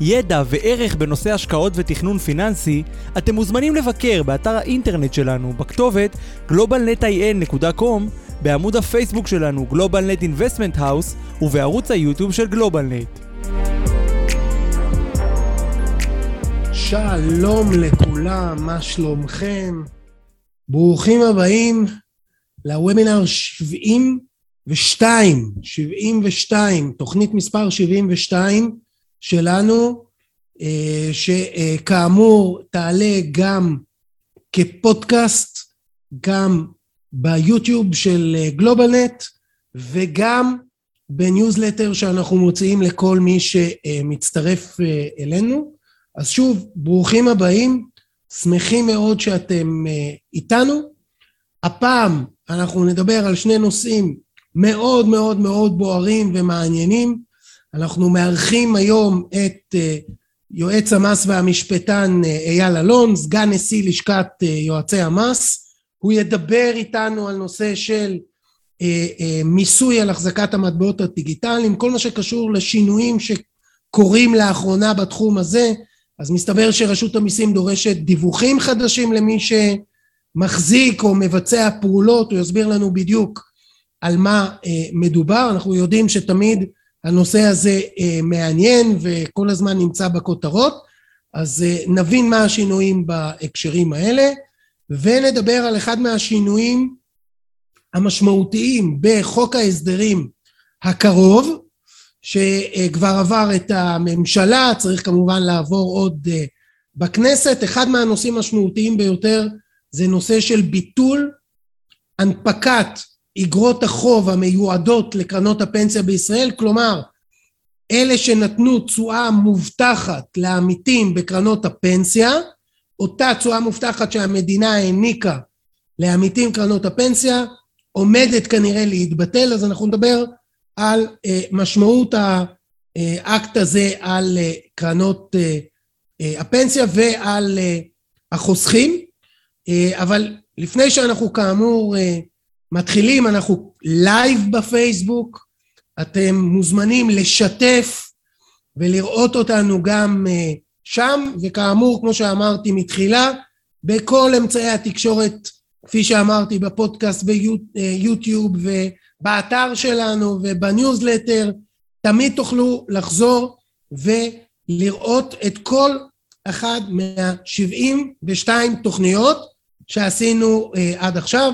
ידע וערך בנושא השקעות ותכנון פיננסי, אתם מוזמנים לבקר באתר האינטרנט שלנו בכתובת globalnetin.com, בעמוד הפייסבוק שלנו GlobalNet Investment House ובערוץ היוטיוב של GlobalNet. שלום לכולם, מה שלומכם? ברוכים הבאים לוובינר 72, 72, תוכנית מספר 72 שלנו, אה, שכאמור תעלה גם כפודקאסט, גם ביוטיוב של גלובלנט וגם בניוזלטר שאנחנו מוציאים לכל מי שמצטרף אה, אלינו. אז שוב, ברוכים הבאים, שמחים מאוד שאתם אה, איתנו. הפעם אנחנו נדבר על שני נושאים מאוד מאוד מאוד בוערים ומעניינים. אנחנו מארחים היום את אה, יועץ המס והמשפטן אייל אלון, סגן נשיא לשכת יועצי המס. הוא ידבר איתנו על נושא של אה, אה, מיסוי על החזקת המטבעות הדיגיטליים, כל מה שקשור לשינויים שקורים לאחרונה בתחום הזה, אז מסתבר שרשות המיסים דורשת דיווחים חדשים למי שמחזיק או מבצע פעולות, הוא יסביר לנו בדיוק על מה אה, מדובר, אנחנו יודעים שתמיד הנושא הזה אה, מעניין וכל הזמן נמצא בכותרות, אז אה, נבין מה השינויים בהקשרים האלה. ונדבר על אחד מהשינויים המשמעותיים בחוק ההסדרים הקרוב, שכבר עבר את הממשלה, צריך כמובן לעבור עוד אה, בכנסת. אחד מהנושאים המשמעותיים ביותר זה נושא של ביטול הנפקת אגרות החוב המיועדות לקרנות הפנסיה בישראל, כלומר אלה שנתנו תשואה מובטחת לעמיתים בקרנות הפנסיה, אותה תשואה מובטחת שהמדינה העניקה לעמיתים קרנות הפנסיה עומדת כנראה להתבטל. אז אנחנו נדבר על אה, משמעות האקט הזה על אה, קרנות אה, הפנסיה ועל החוסכים. אבל לפני שאנחנו כאמור מתחילים אנחנו live בפייסבוק אתם מוזמנים לשתף ולראות אותנו גם שם, וכאמור, כמו שאמרתי מתחילה, בכל אמצעי התקשורת, כפי שאמרתי, בפודקאסט ביוטיוב ובאתר שלנו ובניוזלטר, תמיד תוכלו לחזור ולראות את כל אחת מה-72 תוכניות שעשינו uh, עד עכשיו.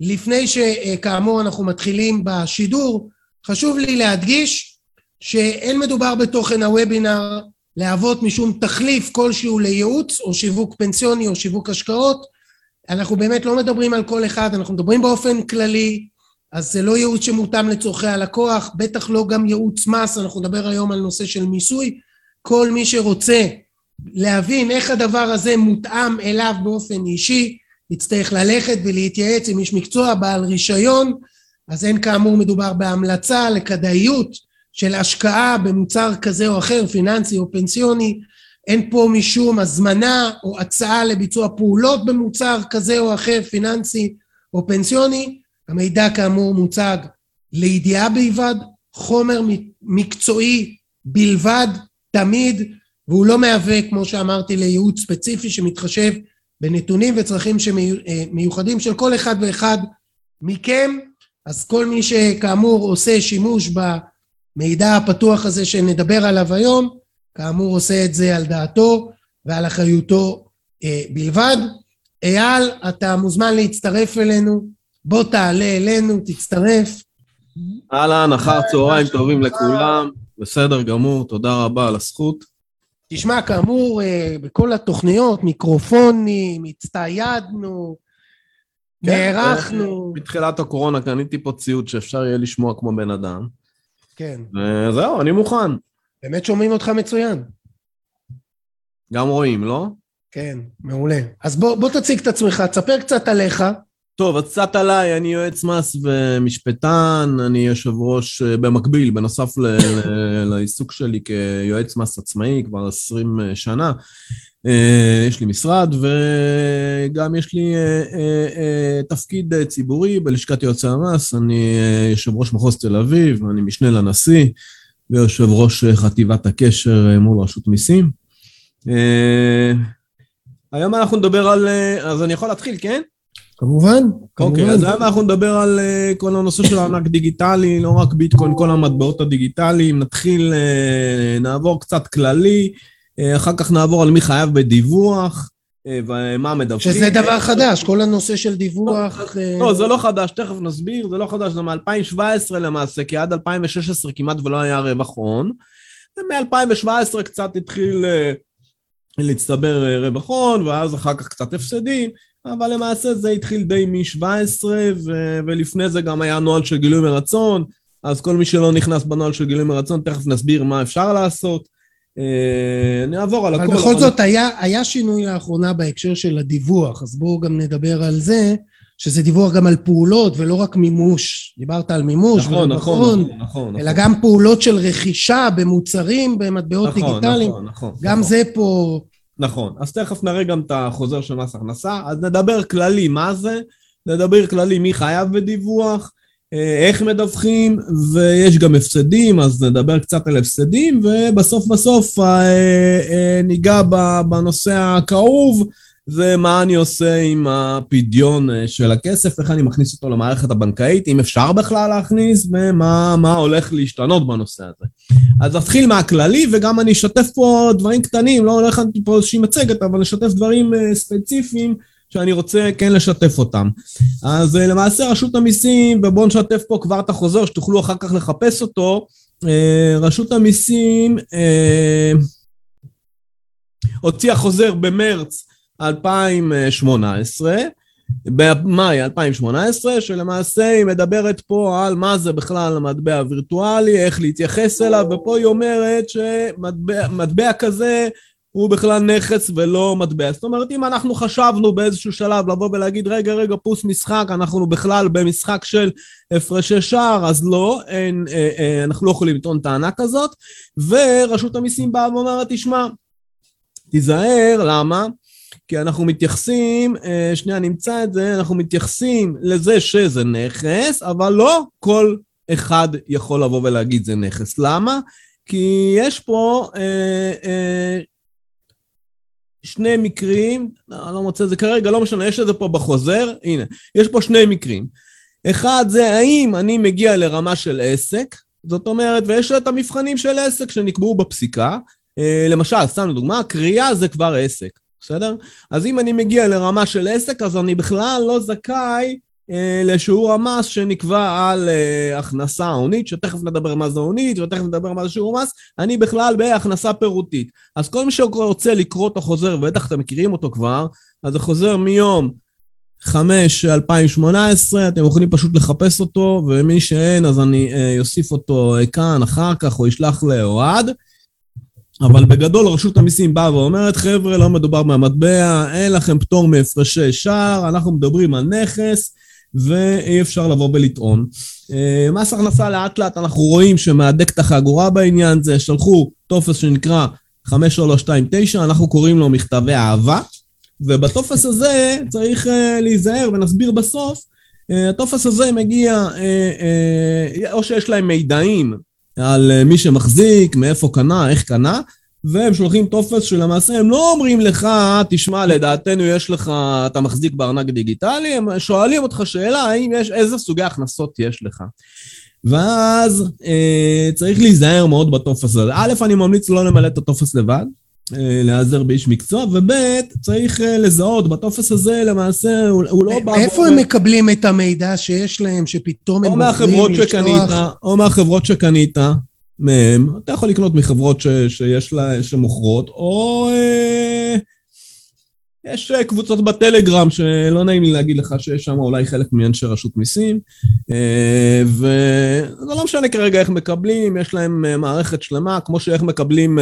לפני שכאמור אנחנו מתחילים בשידור, חשוב לי להדגיש שאין מדובר בתוכן הוובינר להוות משום תחליף כלשהו לייעוץ או שיווק פנסיוני או שיווק השקעות. אנחנו באמת לא מדברים על כל אחד, אנחנו מדברים באופן כללי, אז זה לא ייעוץ שמותאם לצורכי הלקוח, בטח לא גם ייעוץ מס, אנחנו נדבר היום על נושא של מיסוי. כל מי שרוצה להבין איך הדבר הזה מותאם אליו באופן אישי, יצטרך ללכת ולהתייעץ עם איש מקצוע בעל רישיון, אז אין כאמור מדובר בהמלצה לכדאיות של השקעה במוצר כזה או אחר, פיננסי או פנסיוני, אין פה משום הזמנה או הצעה לביצוע פעולות במוצר כזה או אחר, פיננסי או פנסיוני, המידע כאמור מוצג לידיעה בלבד, חומר מקצועי בלבד, תמיד, והוא לא מהווה, כמו שאמרתי, לייעוץ ספציפי שמתחשב בנתונים וצרכים מיוחדים של כל אחד ואחד מכם, אז כל מי שכאמור עושה שימוש ב... המידע הפתוח הזה שנדבר עליו היום, כאמור עושה את זה על דעתו ועל אחריותו אה, בלבד. אייל, אתה מוזמן להצטרף אלינו, בוא תעלה אלינו, תצטרף. אהלן, אחר צהריים טובים לכולם, בסדר גמור, תודה רבה על הזכות. תשמע, כאמור, אה, בכל התוכניות, מיקרופונים, הצטיידנו, כן, נערכנו. בתחילת הקורונה קניתי פה ציוד שאפשר יהיה לשמוע כמו בן אדם. כן. וזהו, אה, אני מוכן. באמת שומעים אותך מצוין. גם רואים, לא? כן, מעולה. אז בוא, בוא תציג את עצמך, תספר קצת עליך. טוב, אז קצת עליי, אני יועץ מס ומשפטן, אני יושב ראש אה, במקביל, בנוסף ל- לעיסוק שלי כיועץ מס עצמאי כבר 20 שנה. אה, יש לי משרד וגם יש לי אה, אה, אה, תפקיד אה, ציבורי בלשכת יועצי המס, אני אה, יושב ראש מחוז תל אביב, אני משנה לנשיא ויושב ראש אה, חטיבת הקשר אה, מול רשות מיסים. אה, היום אנחנו נדבר על... אה, אז אני יכול להתחיל, כן? כמובן, אוקיי, כמובן. אז היום אנחנו נדבר על uh, כל הנושא של הענק דיגיטלי, לא רק ביטקוין, כל המטבעות הדיגיטליים. נתחיל, uh, נעבור קצת כללי, uh, אחר כך נעבור על מי חייב בדיווח, ומה מדווחים. שזה דבר חדש, כל הנושא של דיווח... אה, לא, זה לא חדש, תכף נסביר, זה לא חדש, זה מ-2017 למעשה, כי עד 2016 כמעט ולא היה רווח הון. ומ-2017 קצת התחיל להצטבר רווח הון, ואז אחר כך קצת הפסדים. אבל למעשה זה התחיל די מ-17, ו- ולפני זה גם היה נוהל של גילוי מרצון, אז כל מי שלא נכנס בנוהל של גילוי מרצון, תכף נסביר מה אפשר לעשות. אה, נעבור על אבל הכל. בכל זאת היה, היה שינוי לאחרונה בהקשר של הדיווח, אז בואו גם נדבר על זה, שזה דיווח גם על פעולות ולא רק מימוש. דיברת על מימוש נכון, ורווח נכון, הון, נכון, נכון. אלא גם פעולות של רכישה במוצרים, במטבעות נכון, דיגיטליים. נכון, נכון. גם נכון. זה פה... נכון, אז תכף נראה גם את החוזר של מס הכנסה, אז נדבר כללי מה זה, נדבר כללי מי חייב בדיווח, אה, איך מדווחים, ויש גם הפסדים, אז נדבר קצת על הפסדים, ובסוף בסוף אה, אה, ניגע בנושא הכאוב, זה מה אני עושה עם הפדיון אה, של הכסף, איך אני מכניס אותו למערכת הבנקאית, אם אפשר בכלל להכניס, ומה מה הולך להשתנות בנושא הזה. אז נתחיל מהכללי, וגם אני אשתף פה דברים קטנים, לא הולך להכנתי פה איזושהי מצגת, אבל אשתף דברים אה, ספציפיים שאני רוצה כן לשתף אותם. אז אה, למעשה רשות המיסים, ובואו נשתף פה כבר את החוזר, שתוכלו אחר כך לחפש אותו. רשות המיסים אה, הוציאה חוזר במרץ 2018, במאי 2018, שלמעשה היא מדברת פה על מה זה בכלל המטבע הווירטואלי, איך להתייחס אליו, ופה היא אומרת שמטבע מטבע כזה הוא בכלל נכס ולא מטבע. זאת אומרת, אם אנחנו חשבנו באיזשהו שלב לבוא ולהגיד, רגע, רגע, פוס משחק, אנחנו בכלל במשחק של הפרשי שער, אז לא, אין, אה, אה, אנחנו לא יכולים לטעון טענה כזאת, ורשות המיסים באה ואומרת, תשמע, תיזהר, למה? כי אנחנו מתייחסים, אה, שנייה נמצא את זה, אנחנו מתייחסים לזה שזה נכס, אבל לא כל אחד יכול לבוא ולהגיד זה נכס. למה? כי יש פה אה, אה, שני מקרים, לא, לא מוצא את זה כרגע, לא משנה, יש את זה פה בחוזר, הנה, יש פה שני מקרים. אחד זה האם אני מגיע לרמה של עסק, זאת אומרת, ויש את המבחנים של עסק שנקבעו בפסיקה, אה, למשל, סתם לדוגמה, קריאה זה כבר עסק. בסדר? אז אם אני מגיע לרמה של עסק, אז אני בכלל לא זכאי אה, לשיעור המס שנקבע על אה, הכנסה הונית, שתכף נדבר מה זה הונית, ותכף נדבר מה זה שיעור מס, אני בכלל בהכנסה פירותית. אז כל מי שרוצה לקרוא את החוזר, ובטח אתם מכירים אותו כבר, אז זה חוזר מיום 5 2018, אתם יכולים פשוט לחפש אותו, ומי שאין, אז אני אה, אוסיף אותו אה, כאן אחר כך, או אשלח לאוהד. אבל בגדול רשות המיסים באה ואומרת, חבר'ה, לא מדובר במטבע, אין לכם פטור מהפרשי שער, אנחנו מדברים על נכס, ואי אפשר לבוא ולטעון. אה, מס הכנסה לאט לאט אנחנו רואים שמהדק את החגורה בעניין זה, שלחו טופס שנקרא 5329, אנחנו קוראים לו מכתבי אהבה, ובטופס הזה צריך אה, להיזהר, ונסביר בסוף, אה, הטופס הזה מגיע, או שיש להם מידעים על אה, מי שמחזיק, מאיפה קנה, איך קנה, והם שולחים טופס שלמעשה הם לא אומרים לך, תשמע, לדעתנו יש לך, אתה מחזיק בארנק דיגיטלי, הם שואלים אותך שאלה, האם יש, איזה סוגי הכנסות יש לך. ואז אה, צריך להיזהר מאוד בטופס הזה. א', אני ממליץ לא למלא את הטופס לבד, אה, להיעזר באיש מקצוע, וב', צריך אה, לזהות, בטופס הזה למעשה הוא, הוא לא בא... מאיפה ואומר- הם מקבלים את המידע שיש להם, שפתאום הם מהחברות לשלוח... שקנית, או מהחברות שקנית מהם, אתה יכול לקנות מחברות ש, שיש לה, שמוכרות, או, אה, יש אה, קבוצות בטלגרם שלא נעים לי להגיד לך שיש שם אולי חלק מאנשי רשות מיסים, אה, וזה לא משנה כרגע איך מקבלים, יש להם אה, מערכת שלמה, כמו שאיך מקבלים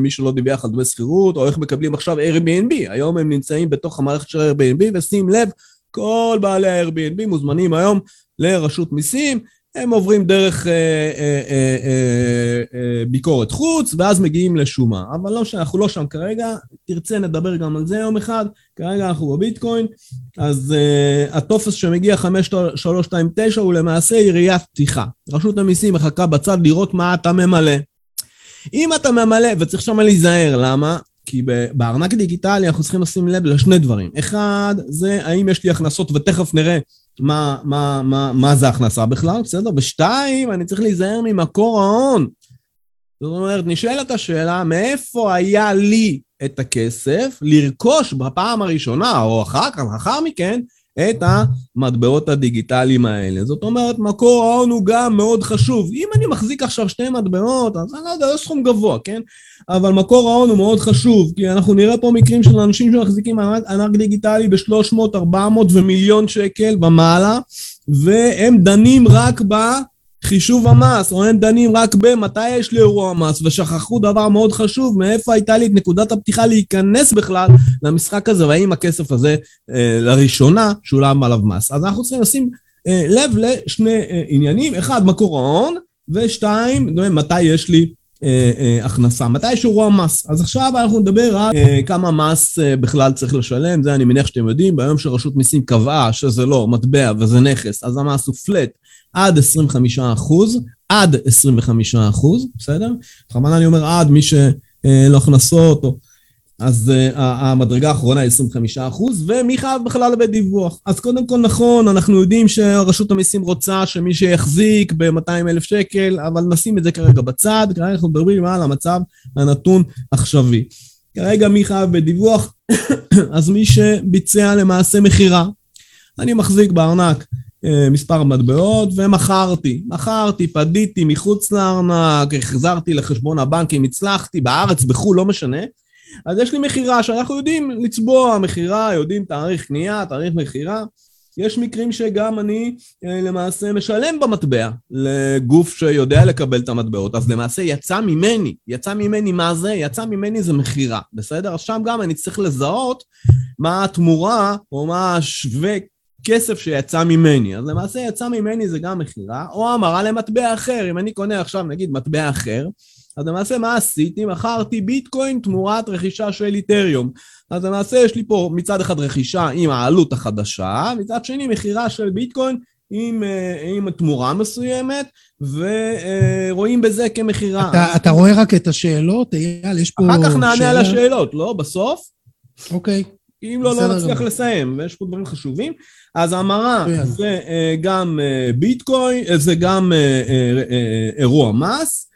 מי שלא דיווח על דמי שכירות, או איך מקבלים עכשיו Airbnb, היום הם נמצאים בתוך המערכת של Airbnb, ושים לב, כל בעלי ה-Airbnb מוזמנים היום לרשות מיסים, הם עוברים דרך אה, אה, אה, ביקורת חוץ, ואז מגיעים לשומה. אבל לא שאנחנו לא שם כרגע, תרצה נדבר גם על זה יום אחד, כרגע אנחנו בביטקוין, אז הטופס שמגיע 5329 הוא למעשה עיריית פתיחה. רשות המיסים מחכה בצד לראות מה אתה ממלא. אם אתה ממלא, וצריך שם להיזהר, למה? כי בארנק דיגיטלי אנחנו צריכים לשים לב לשני דברים. אחד, זה האם יש לי הכנסות, ותכף נראה מה, מה, מה, מה זה הכנסה בכלל, בסדר? ושתיים, אני צריך להיזהר ממקור ההון. זאת אומרת, נשאלת השאלה, מאיפה היה לי את הכסף לרכוש בפעם הראשונה, או אחר כך, אחר מכן, את המטבעות הדיגיטליים האלה. זאת אומרת, מקור ההון הוא גם מאוד חשוב. אם אני מחזיק עכשיו שתי מטבעות, אז אני לא יודע, זה סכום גבוה, כן? אבל מקור ההון הוא מאוד חשוב, כי אנחנו נראה פה מקרים של אנשים שמחזיקים ענק דיגיטלי ב-300, 400 ומיליון שקל במעלה, והם דנים רק ב... חישוב המס, או הם דנים רק במתי יש לי אירוע מס, ושכחו דבר מאוד חשוב, מאיפה הייתה לי את נקודת הפתיחה להיכנס בכלל למשחק הזה, והאם הכסף הזה אה, לראשונה שולם עליו מס. אז אנחנו צריכים לשים אה, לב לשני אה, עניינים, אחד, מקור ההון, ושתיים, מתי יש לי אה, אה, הכנסה. מתי יש אירוע מס? אז עכשיו אנחנו נדבר על אה, כמה מס אה, בכלל צריך לשלם, זה אני מניח שאתם יודעים, ביום שרשות מיסים קבעה שזה לא מטבע וזה נכס, אז המס הוא פלט עד 25 אחוז, עד 25 אחוז, בסדר? בכוונה אני אומר עד, מי שלא הכנסות, או... אז uh, המדרגה האחרונה היא 25 אחוז, ומי חייב בכלל בדיווח? אז קודם כל נכון, אנחנו יודעים שרשות המיסים רוצה שמי שיחזיק ב-200 אלף שקל, אבל נשים את זה כרגע בצד, כרגע אנחנו מדברים על המצב הנתון עכשווי. כרגע מי חייב בדיווח? אז מי שביצע למעשה מכירה. אני מחזיק בארנק אה, מספר מטבעות, ומכרתי. מכרתי, פדיתי מחוץ לארנק, החזרתי לחשבון הבנק אם הצלחתי, בארץ, בחו"ל, לא משנה. אז יש לי מכירה שאנחנו יודעים לצבוע מכירה, יודעים תאריך קנייה, תאריך מכירה. יש מקרים שגם אני אה, למעשה משלם במטבע לגוף שיודע לקבל את המטבעות, אז למעשה יצא ממני, יצא ממני מה זה? יצא ממני זה מכירה, בסדר? אז שם גם אני צריך לזהות מה התמורה או מה השווה כסף שיצא ממני. אז למעשה יצא ממני זה גם מכירה, או המרה למטבע אחר. אם אני קונה עכשיו נגיד מטבע אחר, אז למעשה מה עשיתי? מכרתי ביטקוין תמורת רכישה של איתריום. אז למעשה יש לי פה מצד אחד רכישה עם העלות החדשה, מצד שני מכירה של ביטקוין עם, אה, עם תמורה מסוימת, ורואים בזה כמכירה. אתה, אתה רואה רק את השאלות, אייל, יש פה... אחר כך נענה שאלה... על השאלות, לא? בסוף? אוקיי. אם לא, לא נצליח לסיים, ויש פה דברים חשובים. אז המרה זה אה, גם אה, ביטקוין, אה, זה גם אירוע מס,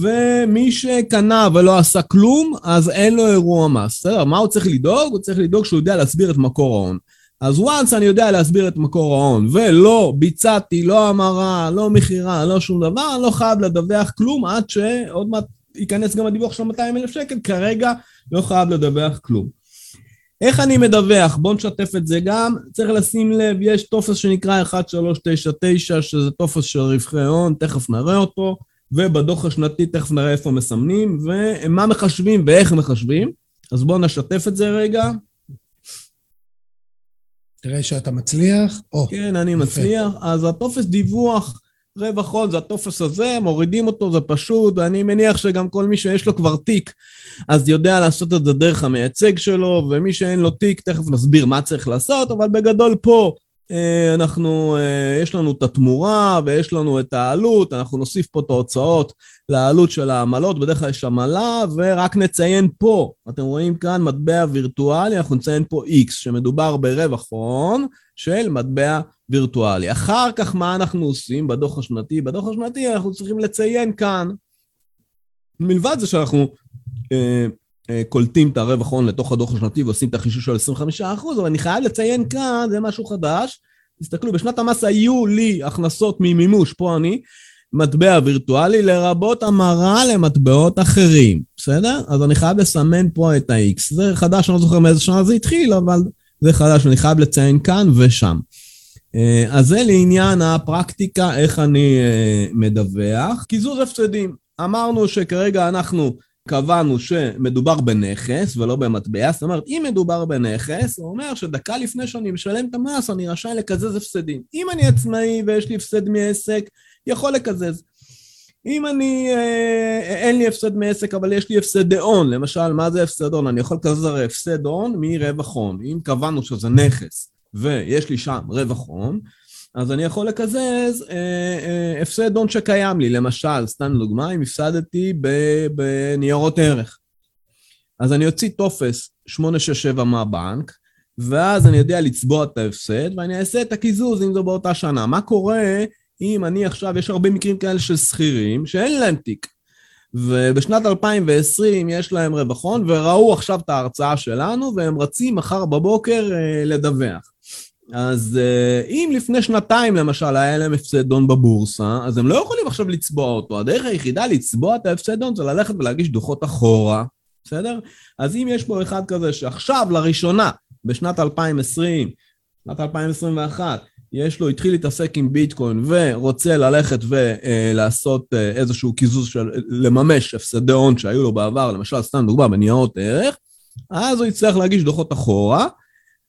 ומי שקנה ולא עשה כלום, אז אין לו אירוע מס. בסדר? מה הוא צריך לדאוג? הוא צריך לדאוג שהוא יודע להסביר את מקור ההון. אז once אני יודע להסביר את מקור ההון, ולא ביצעתי, לא המרה, לא מכירה, לא שום דבר, אני לא חייב לדווח כלום עד שעוד מעט ייכנס גם הדיווח של 200 אלף שקל, כרגע לא חייב לדווח כלום. איך אני מדווח? בואו נשתף את זה גם. צריך לשים לב, יש טופס שנקרא 1399, שזה טופס של רווחי הון, תכף נראה אותו, ובדוח השנתי תכף נראה איפה מסמנים, ומה מחשבים ואיך מחשבים. אז בואו נשתף את זה רגע. תראה שאתה מצליח. או, כן, אני יפה. מצליח. אז הטופס דיווח רווח הון זה הטופס הזה, מורידים אותו, זה פשוט, ואני מניח שגם כל מי שיש לו כבר תיק, אז יודע לעשות את זה דרך המייצג שלו, ומי שאין לו תיק, תכף נסביר מה צריך לעשות, אבל בגדול פה אה, אנחנו, אה, יש לנו את התמורה ויש לנו את העלות, אנחנו נוסיף פה את ההוצאות לעלות של העמלות, בדרך כלל יש עמלה, ורק נציין פה, אתם רואים כאן מטבע וירטואלי, אנחנו נציין פה X, שמדובר ברווח הון של מטבע וירטואלי. אחר כך מה אנחנו עושים בדוח השנתי? בדוח השנתי אנחנו צריכים לציין כאן, מלבד זה שאנחנו אה, אה, קולטים את הרווח הון לתוך הדוח השנתי ועושים את החישוב של 25%, אבל אני חייב לציין כאן, זה משהו חדש, תסתכלו, בשנת המס היו לי הכנסות ממימוש, פה אני, מטבע וירטואלי, לרבות המרה למטבעות אחרים, בסדר? אז אני חייב לסמן פה את ה-X. זה חדש, אני לא זוכר מאיזה שנה זה התחיל, אבל זה חדש, אני חייב לציין כאן ושם. אה, אז זה לעניין הפרקטיקה, איך אני אה, מדווח. קיזוז הפסדים. אמרנו שכרגע אנחנו קבענו שמדובר בנכס ולא במטבע, זאת אומרת, אם מדובר בנכס, הוא אומר שדקה לפני שאני משלם את המס, אני רשאי לקזז הפסדים. אם אני עצמאי ויש לי הפסד מעסק, יכול לקזז. אם אני, אה, אין לי הפסד מעסק, אבל יש לי הפסד הון, למשל, מה זה הפסד הון? אני יכול לקזז הרי הפסד הון מרווח הון. אם קבענו שזה נכס ויש לי שם רווח הון, אז אני יכול לקזז אה, אה, הפסד הון שקיים לי. למשל, סתם דוגמה, אם הפסדתי בניירות ערך. אז אני אוציא טופס 867 מהבנק, ואז אני יודע לצבוע את ההפסד, ואני אעשה את הקיזוז אם זה באותה שנה. מה קורה אם אני עכשיו, יש הרבה מקרים כאלה של שכירים שאין להם תיק, ובשנת 2020 יש להם רווח הון, וראו עכשיו את ההרצאה שלנו, והם רצים מחר בבוקר אה, לדווח. אז uh, אם לפני שנתיים למשל היה להם הפסד הון בבורסה, אז הם לא יכולים עכשיו לצבוע אותו. הדרך היחידה לצבוע את ההפסד הון זה ללכת ולהגיש דוחות אחורה, בסדר? אז אם יש פה אחד כזה שעכשיו לראשונה, בשנת 2020, שנת 2021, יש לו, התחיל להתעסק עם ביטקוין ורוצה ללכת ולעשות אה, איזשהו קיזוז של, לממש הפסדי הון שהיו לו בעבר, למשל, סתם דוגמה, בניירות ערך, אז הוא יצטרך להגיש דוחות אחורה,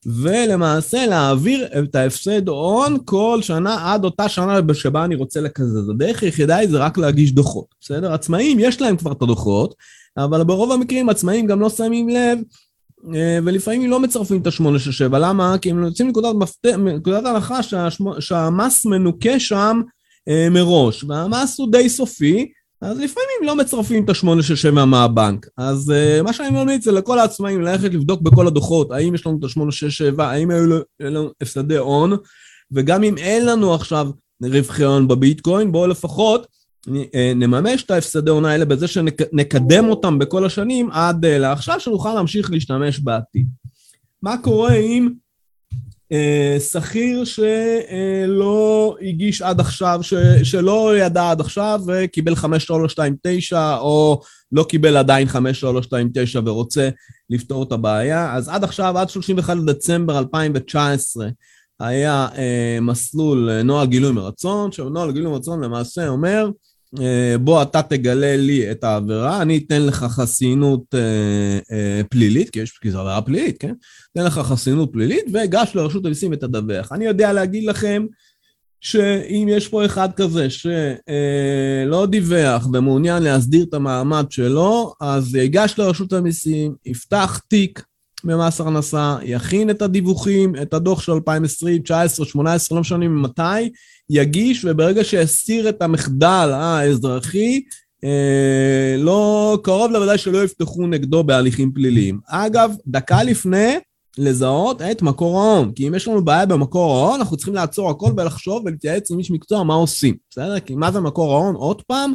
ולמעשה להעביר את ההפסד הון כל שנה עד אותה שנה שבה אני רוצה לקזז. הדרך היחידה היא זה רק להגיש דוחות, בסדר? עצמאים, יש להם כבר את הדוחות, אבל ברוב המקרים עצמאים גם לא שמים לב אה, ולפעמים לא מצרפים את ה-867, למה? כי הם יוצאים מנקודת הנחה שהמס מנוקה שם אה, מראש, והמס הוא די סופי, אז לפעמים לא מצרפים את ה-867 מהבנק. אז uh, מה שאני ממליץ זה לכל העצמאים ללכת לבדוק בכל הדוחות, האם יש לנו את ה-867, האם היו לנו הפסדי הון, וגם אם אין לנו עכשיו רווחי הון בביטקוין, בואו לפחות אה, נממש את ההפסדי הון האלה בזה שנקדם אותם בכל השנים עד אה, לעכשיו, שנוכל להמשיך להשתמש בעתיד. מה קורה אם שכיר שלא הגיש עד עכשיו, ש, שלא ידע עד עכשיו וקיבל 5329 או לא קיבל עדיין 5329 ורוצה לפתור את הבעיה, אז עד עכשיו, עד 31 לדצמבר 2019, היה אה, מסלול נוהל גילוי מרצון, שנוהל גילוי מרצון למעשה אומר אה, בוא אתה תגלה לי את העבירה, אני אתן לך חסינות אה, אה, פלילית, כי, יש, זו עבירה פלילית, כן? אתן לך חסינות פלילית ואגש לרשות המיסים ותדווח. אני יודע להגיד לכם שאם יש פה אחד כזה שלא אה, דיווח ומעוניין להסדיר את המעמד שלו, אז ייגש לרשות המיסים, יפתח תיק במס הכנסה, יכין את הדיווחים, את הדוח של 2020, 2019, 2018, לא משנה ממתי, יגיש, וברגע שיסיר את המחדל האזרחי, אה, לא, קרוב לוודאי שלא יפתחו נגדו בהליכים פליליים. אגב, דקה לפני, לזהות את מקור ההון. כי אם יש לנו בעיה במקור ההון, אנחנו צריכים לעצור הכל ולחשוב ולהתייעץ עם איש מקצוע מה עושים, בסדר? כי מה זה מקור ההון? עוד פעם,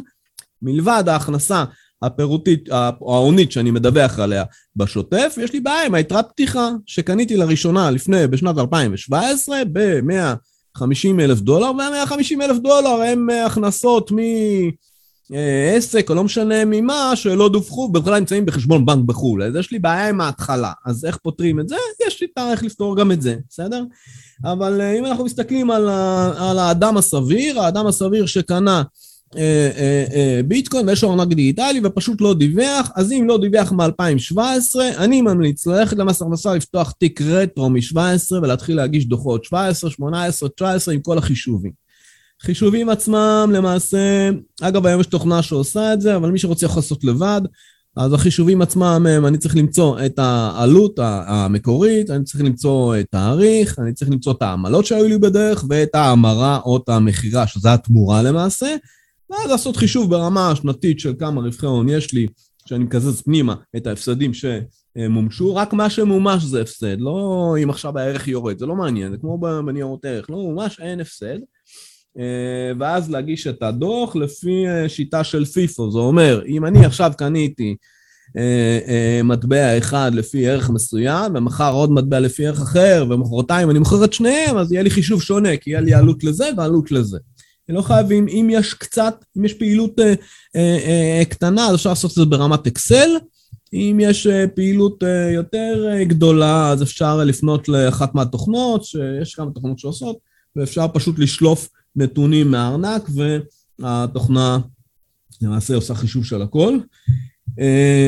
מלבד ההכנסה הפירוטית, ההונית שאני מדווח עליה בשוטף, יש לי בעיה עם היתרת פתיחה שקניתי לראשונה לפני, בשנת 2017, ב-150 אלף דולר, וה-150 אלף דולר הם הכנסות מעסק, או לא משנה ממה, שלא דווחו, בכלל נמצאים בחשבון בנק בחו"ל. אז יש לי בעיה עם ההתחלה. אז איך פותרים את זה? יש לי תאריך לפתור גם את זה, בסדר? אבל אה, אם אנחנו מסתכלים על, על האדם הסביר, האדם הסביר שקנה אה, אה, אה, ביטקוין ויש לו ארנק דיגיטלי ופשוט לא דיווח, אז אם לא דיווח מ-2017, אני ממליץ ללכת למס הכנסה, לפתוח תיק רטרו מ-17 ולהתחיל להגיש דוחות 17, 18, 19 עם כל החישובים. חישובים עצמם למעשה, אגב היום יש תוכנה שעושה את זה, אבל מי שרוצה יכול לעשות לבד, אז החישובים עצמם הם, אני צריך למצוא את העלות המקורית, אני צריך למצוא תאריך, אני צריך למצוא את העמלות שהיו לי בדרך ואת ההמרה או את המכירה, שזה התמורה למעשה. ואז לעשות חישוב ברמה השנתית של כמה רווחי הון יש לי, שאני מקזז פנימה את ההפסדים שמומשו, רק מה שמומש זה הפסד, לא אם עכשיו הערך יורד, זה לא מעניין, זה כמו בניירות ערך, לא מומש, אין הפסד. אה, ואז להגיש את הדוח לפי אה, שיטה של פיפו, זה אומר, אם אני עכשיו קניתי אה, מטבע אחד לפי ערך מסוים, ומחר עוד מטבע לפי ערך אחר, ומחרתיים אני מוכר את שניהם, אז יהיה לי חישוב שונה, כי יהיה לי עלות לזה ועלות לזה. לא חייבים, אם יש קצת, אם יש פעילות אה, אה, אה, קטנה, אז אפשר לעשות את זה ברמת אקסל. אם יש אה, פעילות אה, יותר אה, גדולה, אז אפשר לפנות לאחת מהתוכנות, שיש כמה תוכנות שעושות, ואפשר פשוט לשלוף נתונים מהארנק, והתוכנה למעשה עושה חישוב של הכל.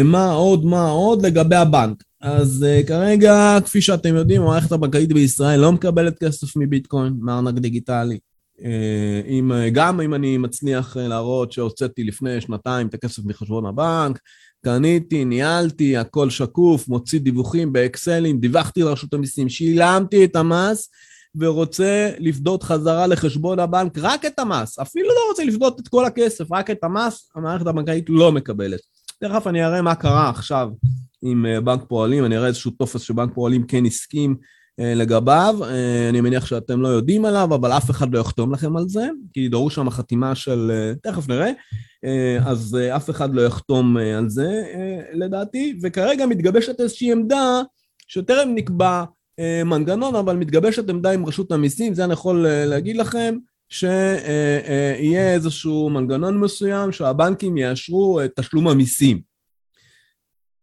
מה עוד, מה עוד? לגבי הבנק. אז כרגע, כפי שאתם יודעים, המערכת הבנקאית בישראל לא מקבלת כסף מביטקוין, מארנק דיגיטלי. אם, גם אם אני מצליח להראות שהוצאתי לפני שנתיים את הכסף מחשבון הבנק, קניתי, ניהלתי, הכל שקוף, מוציא דיווחים באקסלים, דיווחתי לרשות המיסים, שילמתי את המס ורוצה לפדות חזרה לחשבון הבנק רק את המס, אפילו לא רוצה לפדות את כל הכסף, רק את המס, המערכת הבנקאית לא מקבלת. תכף אני אראה מה קרה עכשיו עם אה, בנק פועלים, אני אראה איזשהו טופס שבנק פועלים כן הסכים אה, לגביו, אה, אני מניח שאתם לא יודעים עליו, אבל אף אחד לא יחתום לכם על זה, כי דרוש שם חתימה של, תכף נראה, אז אף אחד לא יחתום על זה לדעתי, וכרגע מתגבשת איזושהי עמדה שטרם נקבע מנגנון, אבל מתגבשת עמדה עם רשות המיסים, זה אני יכול להגיד לכם, שיהיה איזשהו מנגנון מסוים שהבנקים יאשרו את תשלום המיסים.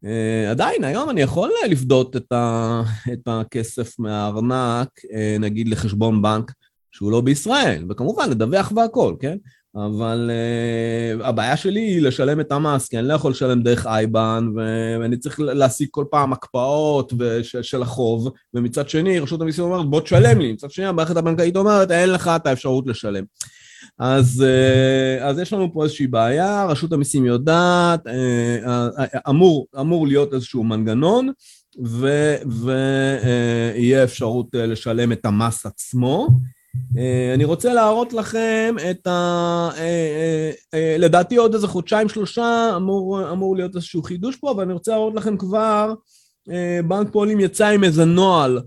Uh, עדיין, היום אני יכול לפדות את, ה, את הכסף מהארנק, uh, נגיד לחשבון בנק שהוא לא בישראל, וכמובן לדווח והכל, כן? אבל uh, הבעיה שלי היא לשלם את המס, כי אני לא יכול לשלם דרך אייבן, ואני צריך להשיג כל פעם הקפאות של, של החוב, ומצד שני, רשות המיסים אומרת, בוא תשלם לי, מצד שני, המערכת הבנקאית אומרת, אין לך את האפשרות לשלם. אז, אה, אז יש לנו פה איזושהי בעיה, רשות המיסים יודעת, אה, אה, אמור, אמור להיות איזשהו מנגנון ויהיה אפשרות לשלם את המס עצמו. אני רוצה להראות לכם את ה... לדעתי עוד איזה חודשיים שלושה אמור, אמור להיות איזשהו חידוש פה, אבל אני רוצה להראות לכם כבר, בנק פועלים יצא עם איזה נוהל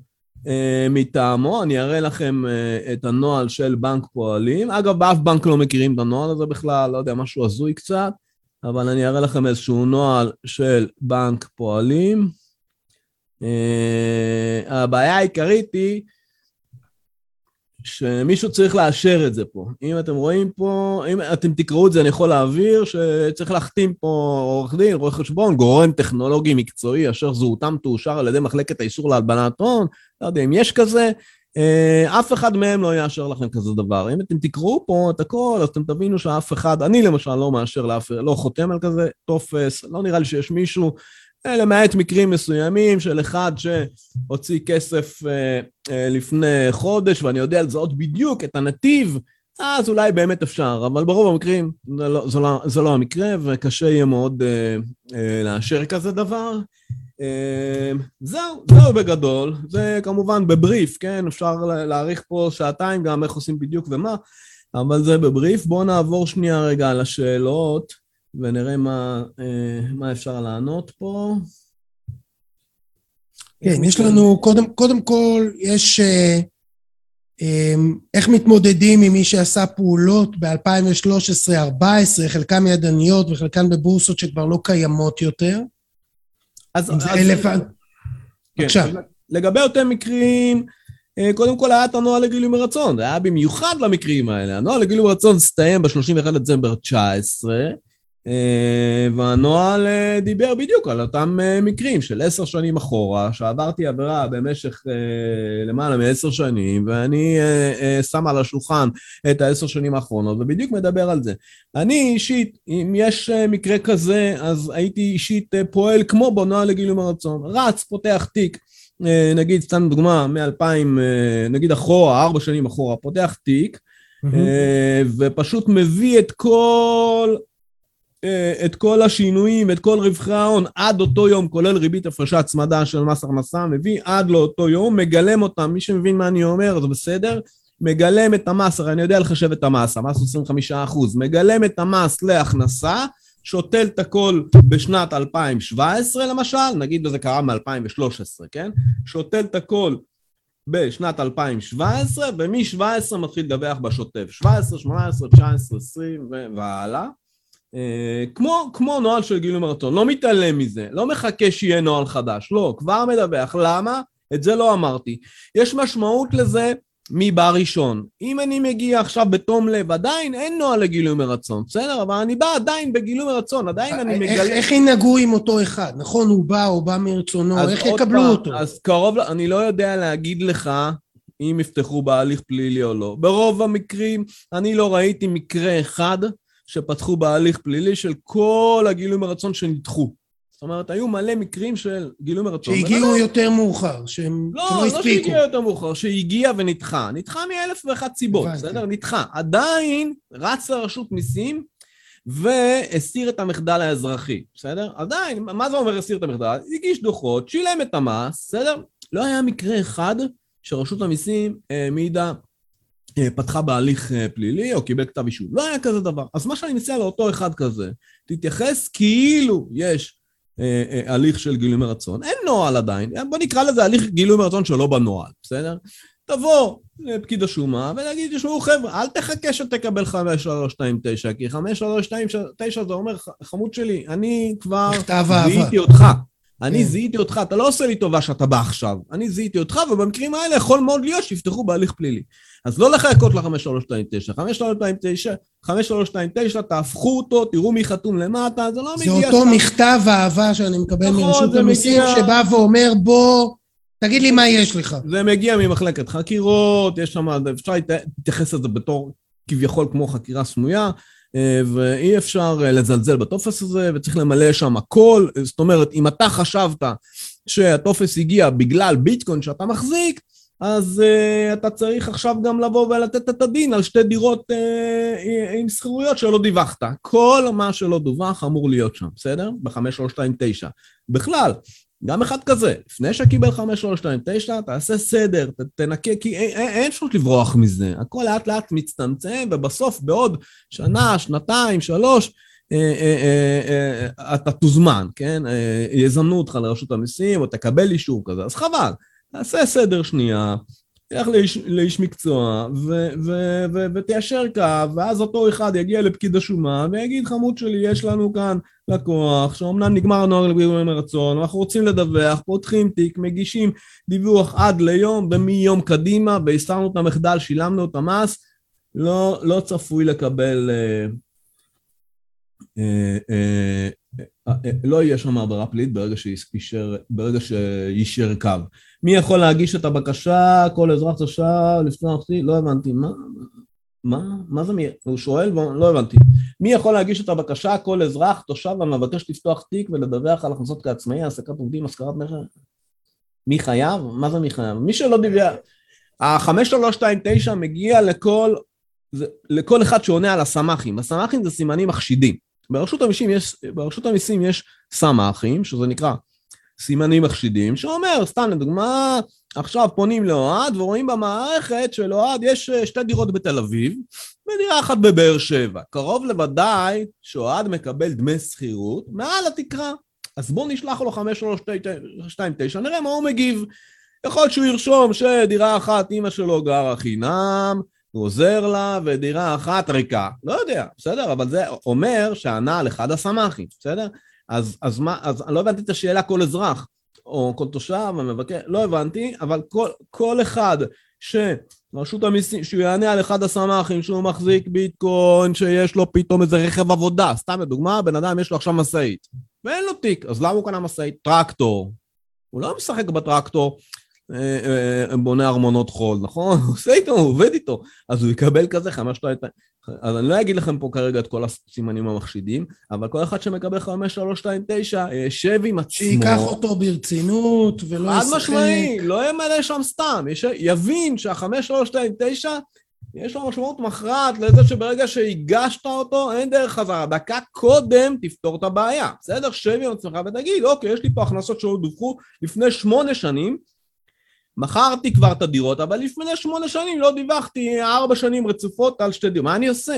מטעמו, אני אראה לכם אה, את הנוהל של בנק פועלים. אגב, באף בנק לא מכירים את הנוהל הזה בכלל, לא יודע, משהו הזוי קצת, אבל אני אראה לכם איזשהו נוהל של בנק פועלים. אה, הבעיה העיקרית היא שמישהו צריך לאשר את זה פה. אם אתם רואים פה, אם אתם תקראו את זה, אני יכול להעביר שצריך להחתים פה עורך דין, רואה חשבון, גורם טכנולוגי מקצועי אשר זהותם תאושר על ידי מחלקת האיסור להלבנת הון, לא יודע אם יש כזה, אה, אף אחד מהם לא יאשר לכם כזה דבר. אם אתם תקראו פה את הכל, אז אתם תבינו שאף אחד, אני למשל לא מאשר לאף, לא חותם על כזה טופס, לא נראה לי שיש מישהו למעט מקרים מסוימים של אחד שהוציא כסף אה, אה, לפני חודש ואני יודע לזהות בדיוק את הנתיב, אז אולי באמת אפשר, אבל ברוב המקרים זה לא, זה לא, זה לא המקרה וקשה יהיה מאוד אה, לאשר כזה דבר. זהו, זהו בגדול, זה כמובן בבריף, כן? אפשר להאריך פה שעתיים גם איך עושים בדיוק ומה, אבל זה בבריף. בואו נעבור שנייה רגע על השאלות. ונראה מה, אה, מה אפשר לענות פה. כן, יש לנו, קודם, קודם כל, יש אה, אה, איך מתמודדים עם מי שעשה פעולות ב-2013-2014, חלקן ידניות וחלקן בבורסות שכבר לא קיימות יותר. אז... אז אלף... כן, בבקשה. לגבי אותם מקרים, קודם כל היה את הנוהל לגילוי מרצון, זה היה במיוחד למקרים האלה. הנוהל לגילוי מרצון הסתיים ב-31 דצמבר 19, אה, והנוהל אה, דיבר בדיוק על אותם אה, מקרים של עשר שנים אחורה, שעברתי עבירה במשך למעלה מעשר שנים, ואני שם על השולחן את העשר שנים האחרונות, ובדיוק מדבר על זה. אני אישית, אם יש מקרה כזה, אז הייתי אישית פועל כמו בנוהל לגילום הרצון. רץ, פותח תיק. נגיד, סתם דוגמה, מ-2000, נגיד אחורה, ארבע שנים אחורה, פותח תיק, mm-hmm. ופשוט מביא את כל אה, את כל השינויים, את כל רווחי ההון עד אותו יום, כולל ריבית הפרשי הצמדה של מס הכנסה, מביא עד לאותו יום, מגלם אותם, מי שמבין מה אני אומר, זה בסדר, מגלם את המס, הרי אני יודע לחשב את המס, המס הוא 25 אחוז, מגלם את המס להכנסה, שותל את הכל בשנת 2017 למשל, נגיד זה קרה מ-2013, כן? שותל את הכל בשנת 2017, ומ-17 מתחיל לדווח בשוטף, 17, 18, 19, 20 והלאה. אה, כמו, כמו נוהל של גילוי מרתון, לא מתעלם מזה, לא מחכה שיהיה נוהל חדש, לא, כבר מדווח. למה? את זה לא אמרתי. יש משמעות לזה מי בא ראשון. אם אני מגיע עכשיו בתום לב, עדיין אין נוהל לגילוי מרצון, בסדר? אבל אני בא עדיין בגילוי מרצון, עדיין אני איך- מגלה... איך ינהגו עם אותו אחד? נכון, הוא בא, הוא בא מרצונו, איך יקבלו פעם, אותו? אז קרוב, אני לא יודע להגיד לך אם יפתחו בהליך פלילי או לא. ברוב המקרים, אני לא ראיתי מקרה אחד שפתחו בהליך פלילי של כל הגילוי מרצון שנדחו. זאת אומרת, היו מלא מקרים של גילוי מרצון. שהגיעו יותר מאוחר, שהם לא, שלא לא הספיקו. שהגיע יותר מאוחר, שהגיע ונדחה. נדחה מאלף ואחת סיבות. בסדר? נדחה. עדיין רץ לרשות מיסים והסיר את המחדל האזרחי, בסדר? עדיין, מה זה אומר הסיר את המחדל? הגיש דוחות, שילם את המס, בסדר? לא היה מקרה אחד שרשות המיסים העמידה, אה, פתחה בהליך אה, פלילי או קיבל כתב אישום. לא היה כזה דבר. אז מה שאני מציע לאותו אחד כזה, תתייחס כאילו יש אה, אה, הליך של גילוי מרצון. אין נוהל עדיין, בוא נקרא לזה הליך גילוי מרצון שלא בנוהל, בסדר? תבוא לפקיד השומה ונגיד, תשמעו חבר'ה, אל תחכה שתקבל 5329, כי 5329 זה אומר, "ח- חמוד שלי, אני כבר מכתב אהבה. זיהיתי אותך. אני כן. זיהיתי אותך, אתה לא עושה לי טובה שאתה בא עכשיו. אני זיהיתי אותך, ובמקרים האלה יכול מאוד להיות שיפתחו בהליך פלילי. אז לא לחכות ל-5329. 5329, 5329, תהפכו אותו, תראו מי חתום למטה, זה לא זה מגיע... אותו שם. מכתב אהבה שאני מקבל נכון, מרשות זה המיסים, מגיע- שבא ואומר, בוא, תגיד לי מה יש לך. זה מגיע ממחלקת חקירות, יש שם, אפשר להת- להתייחס לזה בתור כביכול כמו חקירה סמויה, ואי אפשר אה, לזלזל בטופס הזה, וצריך למלא שם הכל. זאת אומרת, אם אתה חשבת שהטופס הגיע בגלל ביטקוין שאתה מחזיק, אז uh, אתה צריך עכשיו גם לבוא ולתת את הדין על שתי דירות uh, עם שכירויות שלא דיווחת. כל מה שלא דווח אמור להיות שם, בסדר? ב-5329. בכלל, גם אחד כזה, לפני שקיבל 5329, תעשה סדר, ת, תנקה, כי אין, אין, אין אפשרות לברוח מזה. הכל לאט לאט מצטמצם, ובסוף בעוד שנה, שנתיים, שלוש, אה, אה, אה, אתה תוזמן, כן? יזמנו אותך לרשות המיסים, או תקבל אישור כזה, אז חבל. תעשה סדר שנייה, תלך לאיש, לאיש מקצוע ו, ו, ו, ותיישר קו, ואז אותו אחד יגיע לפקיד השומה ויגיד, חמוד שלי, יש לנו כאן לקוח, שאומנם נגמר הנוהג לגבי מרצון, אנחנו רוצים לדווח, פותחים תיק, מגישים דיווח עד ליום, ומיום קדימה, והסרנו את המחדל, שילמנו את המס, לא, לא צפוי לקבל... אה, אה, אה, לא יהיה שם העברה פלילית ברגע שישר, ברגע שישר קו. מי יכול להגיש את הבקשה, כל אזרח תושב, לפתוח תיק? לא הבנתי, מה? מה? מה זה מי? הוא שואל, לא הבנתי. מי יכול להגיש את הבקשה, כל אזרח, תושב המבקש לפתוח תיק ולדווח על הכנסות כעצמאי, העסקת עובדים, השכרת מכר? מי חייב? מה זה מי חייב? מי שלא דיווח... ה-5329 מגיע לכל, לכל אחד שעונה על הסמ"כים. הסמ"כים זה סימנים מחשידים. ברשות המיסים יש, ברשות המיסים יש סמ"כים, שזה נקרא סימנים מחשידים, שאומר, סתם לדוגמה, עכשיו פונים לאוהד ורואים במערכת שלאוהד יש אה, שתי דירות בתל אביב ודירה אחת בבאר שבע. קרוב לוודאי שאוהד מקבל דמי שכירות מעל התקרה. אז בואו נשלח לו 5329, נראה מה הוא מגיב. יכול להיות שהוא ירשום שדירה אחת אימא שלו גרה חינם, הוא עוזר לה, ודירה אחת ריקה. לא יודע, בסדר? אבל זה אומר שענה על אחד הסמ"כים, בסדר? אז, אז מה, אז לא הבנתי את השאלה כל אזרח, או כל תושב, המבקר, לא הבנתי, אבל כל, כל אחד שרשות המיסים, שהוא יענה על אחד הסמ"כים שהוא מחזיק ביטקוין, שיש לו פתאום איזה רכב עבודה, סתם לדוגמה, בן אדם יש לו עכשיו משאית, ואין לו תיק, אז למה הוא קנה משאית? טרקטור. הוא לא משחק בטרקטור, בונה ארמונות חול, נכון? הוא עושה איתו, הוא עובד איתו, אז הוא יקבל כזה חמש שתיים, אז אני לא אגיד לכם פה כרגע את כל הסימנים המחשידים, אבל כל אחד שמקבל 5329, ישב עם עצמו. שייקח אותו ברצינות ולא חד ישחק. משמעי, לא ימלא שם סתם, יש, יבין שה-5329 יש לו משמעות מכרעת לזה שברגע שהגשת אותו, אין דרך חזרה. דקה קודם תפתור את הבעיה. בסדר? שב עם עצמך ותגיד, אוקיי, יש לי פה הכנסות שלא דווחו לפני שמונה שנים, מכרתי כבר את הדירות, אבל לפני שמונה שנים לא דיווחתי ארבע שנים רצופות על שתי דירות. מה אני עושה?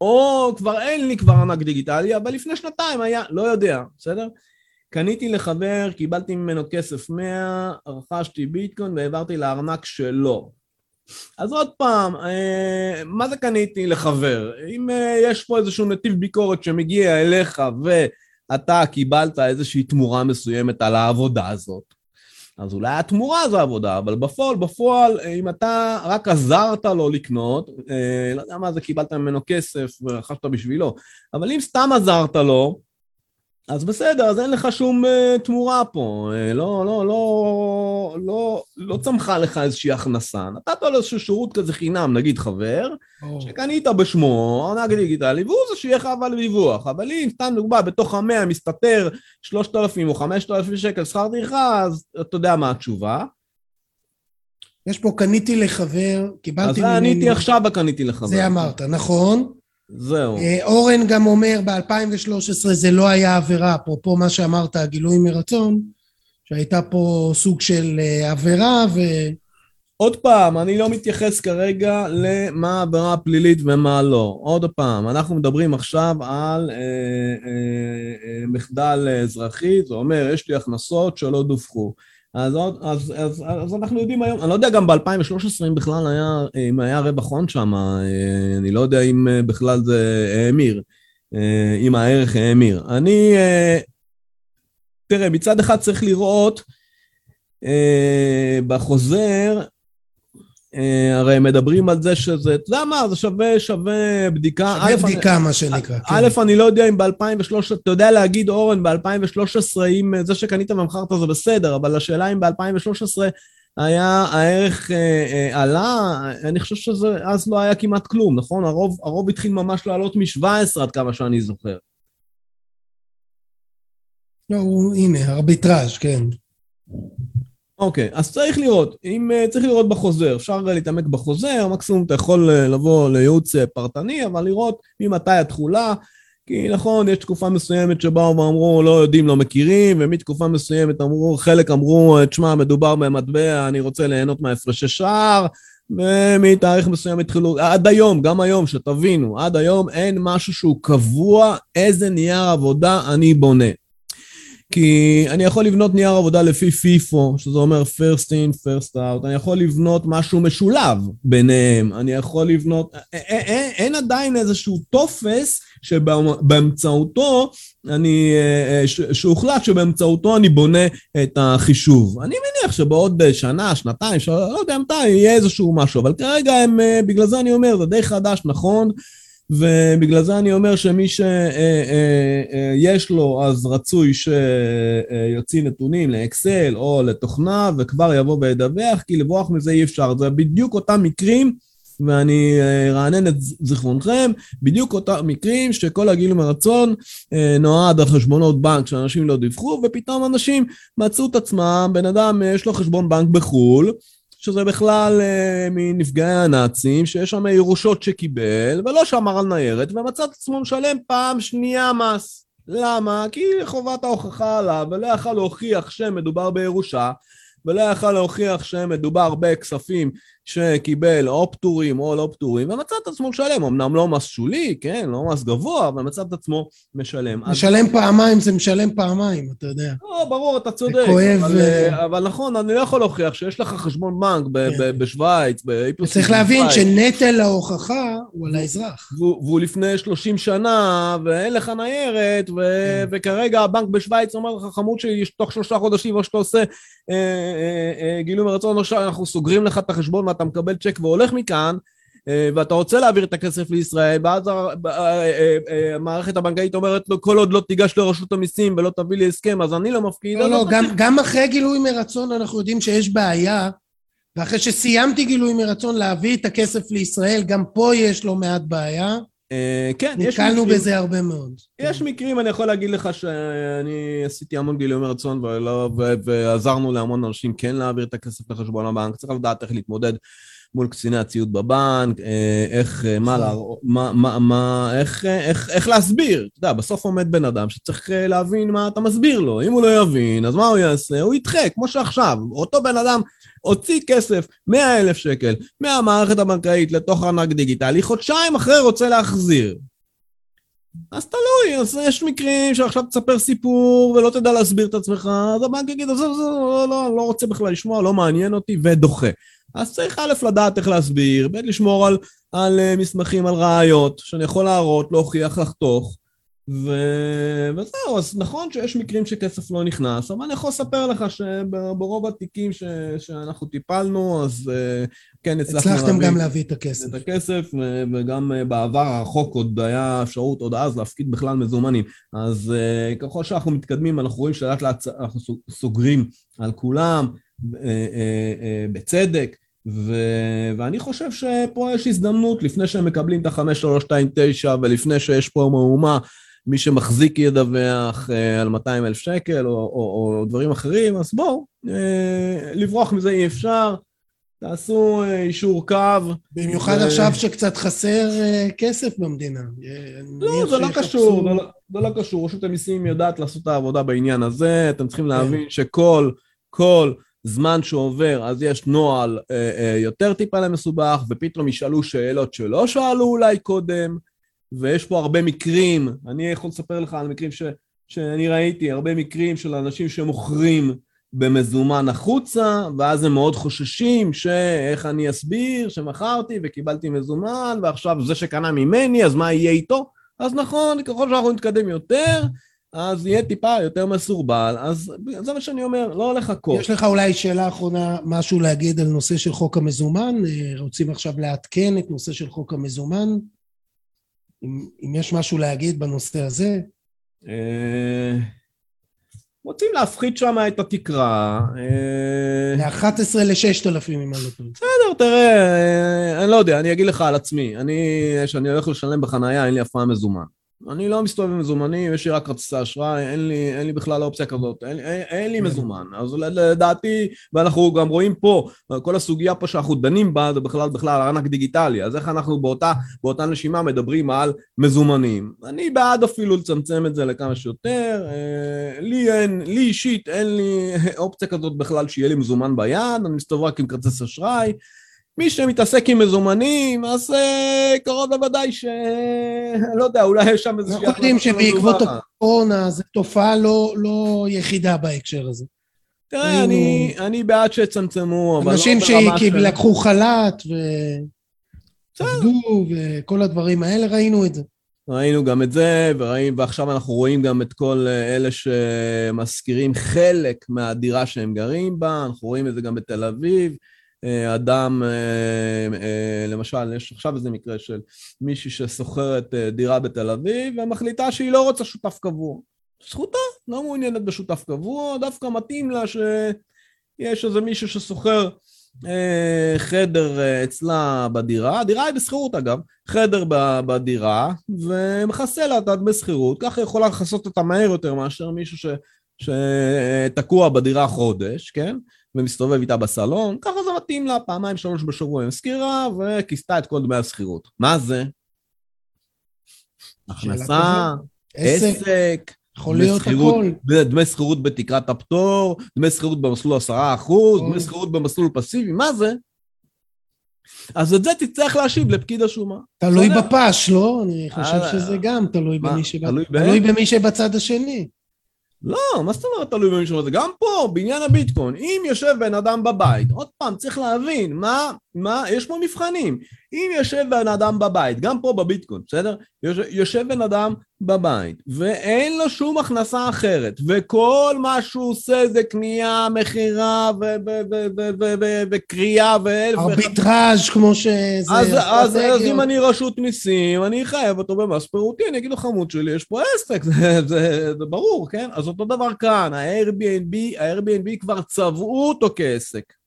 או כבר אין לי כבר ענק דיגיטלי, אבל לפני שנתיים היה, לא יודע, בסדר? קניתי לחבר, קיבלתי ממנו כסף 100, רכשתי ביטקוין והעברתי לארנק שלו. אז עוד פעם, אה, מה זה קניתי לחבר? אם אה, יש פה איזשהו נתיב ביקורת שמגיע אליך ואתה קיבלת איזושהי תמורה מסוימת על העבודה הזאת, אז אולי התמורה זה עבודה, אבל בפועל, בפועל, אם אתה רק עזרת לו לקנות, אה, לא יודע מה זה, קיבלת ממנו כסף ורכשת בשבילו, אבל אם סתם עזרת לו, אז בסדר, אז אין לך שום uh, תמורה פה, uh, לא, לא, לא, לא, לא צמחה לך איזושהי הכנסה. נתת לו איזשהו שירות כזה חינם, נגיד חבר, oh. שקנית בשמו, ענק דיגיטלי, והוא זה שיהיה לך אבל דיווח. אבל אם, סתם דוגמה, בתוך המאה מסתתר 3,000 או 5,000 שקל שכר טרחה, אז אתה יודע מה התשובה. יש פה קניתי לחבר, קיבלתי... אז זה עניתי עכשיו בקניתי לחבר. זה אמרת, נכון? זהו. אה, אורן גם אומר, ב-2013 זה לא היה עבירה, אפרופו מה שאמרת, הגילוי מרצון, שהייתה פה סוג של אה, עבירה ו... עוד פעם, אני לא מתייחס כרגע למה העבירה הפלילית ומה לא. עוד פעם, אנחנו מדברים עכשיו על אה, אה, אה, מחדל אזרחי, זה אומר, יש לי הכנסות שלא דווחו. אז, אז, אז, אז אנחנו יודעים היום, אני לא יודע גם ב-2013 אם בכלל היה, אם היה רווח הון שם, אה, אני לא יודע אם אה, בכלל זה האמיר, אה, אם הערך האמיר. אני, תראה, מצד אחד צריך לראות בחוזר הרי מדברים על זה שזה, אתה יודע מה, זה שווה, שווה בדיקה. שווה בדיקה, אני, מה שנקרא. א', כן. אני לא יודע אם ב-2013, אתה יודע להגיד, אורן, ב-2013, אם זה שקנית ומכרת זה בסדר, אבל השאלה אם ב-2013 היה, הערך אה, אה, עלה, אני חושב שזה אז לא היה כמעט כלום, נכון? הרוב, הרוב התחיל ממש לעלות מ-17 עד כמה שאני זוכר. לא, הוא, הנה, ארביטראז', כן. אוקיי, okay, אז צריך לראות, אם uh, צריך לראות בחוזר, אפשר להתעמק בחוזר, מקסימום אתה יכול uh, לבוא לייעוץ uh, פרטני, אבל לראות ממתי התכולה, כי נכון, יש תקופה מסוימת שבאו ואמרו לא יודעים, לא מכירים, ומתקופה מסוימת אמרו, חלק אמרו, תשמע, מדובר במטבע, אני רוצה ליהנות מהפרשי שער, ומתאריך מסוים התחילו, עד היום, גם היום, שתבינו, עד היום אין משהו שהוא קבוע, איזה נייר עבודה אני בונה. כי אני יכול לבנות נייר עבודה לפי פיפו, שזה אומר first in, first out, אני יכול לבנות משהו משולב ביניהם, אני יכול לבנות... אין, אין, אין עדיין איזשהו טופס שבאמצעותו אני... שהוחלט שבאמצעותו אני בונה את החישוב. אני מניח שבעוד שנה, שנתיים, שלא לא יודע מתי, יהיה איזשהו משהו, אבל כרגע הם... בגלל זה אני אומר, זה די חדש, נכון? ובגלל זה אני אומר שמי שיש אה, אה, אה, לו, אז רצוי שיוציא נתונים לאקסל או לתוכנה וכבר יבוא וידווח, כי לברוח מזה אי אפשר. זה בדיוק אותם מקרים, ואני ארענן את זיכרונכם, בדיוק אותם מקרים שכל הגיל מרצון נועד על חשבונות בנק שאנשים לא דיווחו, ופתאום אנשים מצאו את עצמם, בן אדם יש לו חשבון בנק בחו"ל, שזה בכלל אה, מנפגעי הנאצים, שיש שם ירושות שקיבל, ולא שמר על ניירת, ומצא את עצמו משלם פעם שנייה מס. למה? כי חובת ההוכחה עליו, ולא יכל להוכיח שמדובר בירושה, ולא יכל להוכיח שמדובר בכספים שקיבל או פטורים או לא פטורים, ומצא את עצמו משלם, אמנם לא מס שולי, כן, לא מס גבוה, אבל מצא את עצמו משלם. משלם אז... פעמיים זה משלם פעמיים, אתה יודע. לא, ברור, אתה צודק. זה כואב. אבל. אה, אבל נכון, אני לא יכול להוכיח שיש לך חשבון בנק ב- כן. ב- בשוויץ, באיפוס... צריך להבין שנטל ההוכחה הוא על האזרח. והוא, והוא לפני 30 שנה, ואין לך ניירת, ו... כן. וכרגע הבנק בשוויץ אומר לך, חמוד שתוך שלושה חודשים, או שאתה עושה אה, אה, אה, גילוי מרצון, או שאנחנו סוגרים לך את החשבון אתה מקבל צ'ק והולך מכאן, אה, ואתה רוצה להעביר את הכסף לישראל, ואז אה, אה, המערכת הבנקאית אומרת לו, כל עוד לא תיגש לרשות המיסים ולא תביא לי הסכם, אז אני לא מפקיד. לא, לא, גם, גם אחרי גילוי מרצון אנחנו יודעים שיש בעיה, ואחרי שסיימתי גילוי מרצון להביא את הכסף לישראל, גם פה יש לא מעט בעיה. כן, יש מקרים. נתקלנו בזה הרבה מאוד. יש מקרים, אני יכול להגיד לך שאני עשיתי המון גילוי מרצון ועזרנו להמון אנשים כן להעביר את הכסף לחשבון הבנק, צריך לדעת איך להתמודד מול קציני הציות בבנק, אה, איך, אה, מה, נכון. מה, מה, מה, איך, אה, איך, איך להסביר. אתה יודע, בסוף עומד בן אדם שצריך להבין מה אתה מסביר לו. אם הוא לא יבין, אז מה הוא יעשה? הוא ידחה, כמו שעכשיו. אותו בן אדם הוציא כסף, 100 אלף שקל, מהמערכת הבנקאית לתוך ענק דיגיטלי, חודשיים אחרי רוצה להחזיר. אז תלוי, אז יש מקרים שעכשיו תספר סיפור ולא תדע להסביר את עצמך, אז הבנק יגיד, אז לא, לא, לא רוצה בכלל לשמוע, לא מעניין אותי, ודוחה. אז צריך א' לדעת איך להסביר, ב' לשמור על, על uh, מסמכים, על ראיות, שאני יכול להראות, להוכיח, לחתוך, ו... וזהו, אז נכון שיש מקרים שכסף לא נכנס, אבל אני יכול לספר לך שברוב התיקים ש... שאנחנו טיפלנו, אז אה, כן הצלחנו הצלחתם להביא... גם להביא את הכסף. את הכסף, וגם אה, בעבר הרחוק עוד היה אפשרות עוד אז להפקיד בכלל מזומנים. אז אה, ככל שאנחנו מתקדמים, אנחנו רואים שלאט לאט אנחנו סוגרים על כולם, בצדק. ו... ואני חושב שפה יש הזדמנות, לפני שהם מקבלים את ה-5329 ולפני שיש פה מהומה, מי שמחזיק ידווח אה, על 200 אלף שקל או, או, או דברים אחרים, אז בואו, אה, לברוח מזה אי אפשר, תעשו אה, אישור קו. במיוחד ו... עכשיו שקצת חסר כסף במדינה. לא, זה לא קשור, זה לא, זה לא קשור, רשות המיסים יודעת לעשות את העבודה בעניין הזה, אתם צריכים כן. להבין שכל, כל... זמן שעובר, אז יש נוהל אה, אה, יותר טיפה למסובך, ופתאום ישאלו שאלות שלא שאלו אולי קודם, ויש פה הרבה מקרים, אני יכול לספר לך על מקרים ש, שאני ראיתי, הרבה מקרים של אנשים שמוכרים במזומן החוצה, ואז הם מאוד חוששים שאיך אני אסביר שמכרתי וקיבלתי מזומן, ועכשיו זה שקנה ממני, אז מה יהיה איתו? אז נכון, ככל שאנחנו נתקדם יותר, אז יהיה טיפה יותר מסורבל, אז זה מה שאני אומר, לא לחכות. יש לך אולי שאלה אחרונה, משהו להגיד על נושא של חוק המזומן? אה, רוצים עכשיו לעדכן את נושא של חוק המזומן? אם, אם יש משהו להגיד בנושא הזה? אה, רוצים להפחית שם את התקרה. מ-11 ל-6,000 אם אני לא טועה. בסדר, תראה, אני לא יודע, אני אגיד לך על עצמי. אני, כשאני הולך לשלם בחנייה, אין לי אף פעם מזומן. אני לא מסתובב עם מזומנים, יש לי רק כרטיסי אשראי, אין אין לי בכלל אופציה כזאת, אין, אין, אין לי. מזומן. אז לדעתי, ואנחנו גם רואים פה, כל הסוגיה פה שאנחנו דנים בה זה בכלל בכלל ארנק דיגיטלי, אז איך אנחנו באותה, באותה נשימה מדברים על מזומנים. אני בעד אפילו לצמצם את זה לכמה שיותר, אה, לי אין, לי אישית אין לי אופציה כזאת בכלל שיהיה לי מזומן ביד, אני מסתובב רק עם כרטיס אשראי. מי שמתעסק עם מזומנים, אז אה, קרוב לוודאי ש... לא יודע, אולי יש שם איזה... אנחנו יודעים שבעקבות הקורונה זו תופעה לא, לא יחידה בהקשר הזה. תראה, אני, אני בעד שיצמצמו, אבל לא אנשים שלקחו חל"ת ועבדו וכל הדברים האלה, ראינו את זה. ראינו גם את זה, וראינו, ועכשיו אנחנו רואים גם את כל אה, אלה שמשכירים חלק מהדירה שהם גרים בה, אנחנו רואים את זה גם בתל אביב. אה, אדם, אה, אה, למשל, יש עכשיו איזה מקרה של מישהי ששוכרת דירה בתל אביב ומחליטה שהיא לא רוצה שותף קבוע. זכותה, לא מעוניינת בשותף קבוע, דווקא מתאים לה שיש איזה מישהו ששוכר חדר אצלה בדירה, הדירה היא בשכירות אגב, חדר בדירה ומכסה לה את הדמי שכירות, ככה יכולה לכסות אותה מהר יותר מאשר מישהו ש, שתקוע בדירה חודש, כן? ומסתובב איתה בסלון, ככה זה מתאים לה, פעמיים שלוש בשבוע עם סקירה, וכיסתה את כל דמי השכירות. מה זה? הכנסה, עסק, יכול להיות הכל. דמי שכירות בתקרת הפטור, דמי שכירות במסלול עשרה אחוז, דמי שכירות במסלול פסיבי, מה זה? אז את זה תצטרך להשיב לפקיד השומה. תלוי בפש, לא? אני חושב אה, שזה גם תלוי במי שבצד השני. לא, מה זאת אומרת תלוי במישהו הזה? גם פה, בעניין הביטקוין, אם יושב בן אדם בבית, עוד פעם, צריך להבין, מה, מה, יש פה מבחנים. אם יושב בן אדם בבית, גם פה בביטקוין, בסדר? יושב, יושב בן אדם בבית, ואין לו שום הכנסה אחרת, וכל מה שהוא עושה זה קנייה, מכירה וקריאה ואלף... ארביטראז' כמו שזה... אז, אז, אז אם אני רשות מיסים, אני אחייב אותו במס פירוטי, אני אגיד לו חמוד שלי, יש פה עסק, זה, זה, זה ברור, כן? אז אותו דבר כאן, ה-Airbnb, ה-Airbnb כבר צבעו אותו כעסק.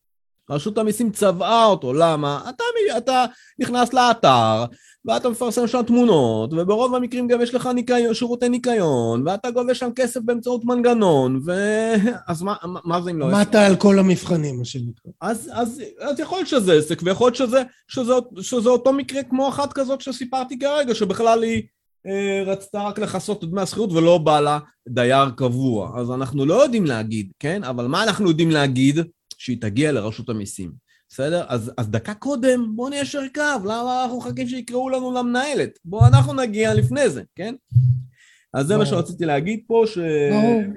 רשות המיסים צבעה אותו, למה? אתה, אתה נכנס לאתר, ואתה מפרסם שם תמונות, וברוב המקרים גם יש לך ניקיון, שירותי ניקיון, ואתה גובה שם כסף באמצעות מנגנון, ו... אז מה, מה זה אם לא... עסק? על כל המבחנים, מה שנקרא. אז, אז, אז יכול להיות שזה עסק, ויכול להיות שזה, שזה, שזה אותו מקרה כמו אחת כזאת שסיפרתי כרגע, שבכלל היא אה, רצתה רק לכסות את דמי השכירות ולא בא לה דייר קבוע. אז אנחנו לא יודעים להגיד, כן? אבל מה אנחנו יודעים להגיד? שהיא תגיע לרשות המיסים. בסדר? אז, אז דקה קודם, בואו ניישר קו, למה אנחנו מחכים שיקראו לנו למנהלת? בואו אנחנו נגיע לפני זה, כן? אז זה מה שרציתי להגיד פה, ש...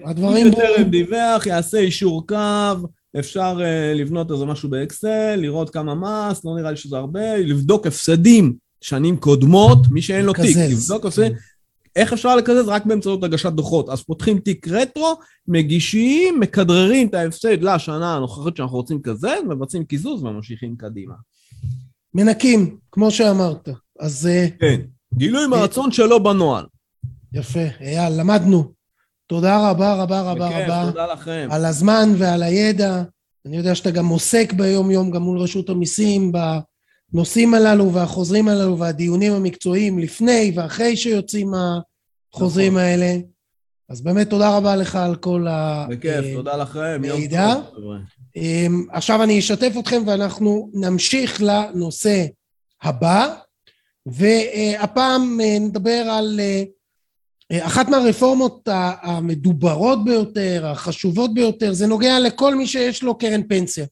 הדברים בטרם דיווח, יעשה אישור קו, אפשר uh, לבנות איזה משהו באקסל, לראות כמה מס, לא נראה לי שזה הרבה, לבדוק הפסדים שנים קודמות, מי שאין לו תיק, לבדוק עושה איך אפשר לקזז? רק באמצעות הגשת דוחות. אז פותחים תיק רטרו, מגישים, מכדררים את ההפסד לשנה הנוכחית שאנחנו רוצים לקזז, מבצעים קיזוז וממשיכים קדימה. מנקים, כמו שאמרת. אז אה, כן. גילוי מרצון שלא בנוהל. יפה, אייל, למדנו. תודה רבה רבה רבה בכיף, רבה תודה לכם. על הזמן ועל הידע. אני יודע שאתה גם עוסק ביום-יום גם מול רשות המיסים בנושאים הללו והחוזרים הללו והדיונים המקצועיים לפני ואחרי שיוצאים החוזרים נכון. האלה. אז באמת תודה רבה לך על כל ה... בכיף, אה, תודה לכם. יום מידע. אמ, עכשיו אני אשתף אתכם ואנחנו נמשיך לנושא הבא, והפעם אה, נדבר על אה, אחת מהרפורמות המדוברות ביותר, החשובות ביותר, זה נוגע לכל מי שיש לו קרן פנסיה.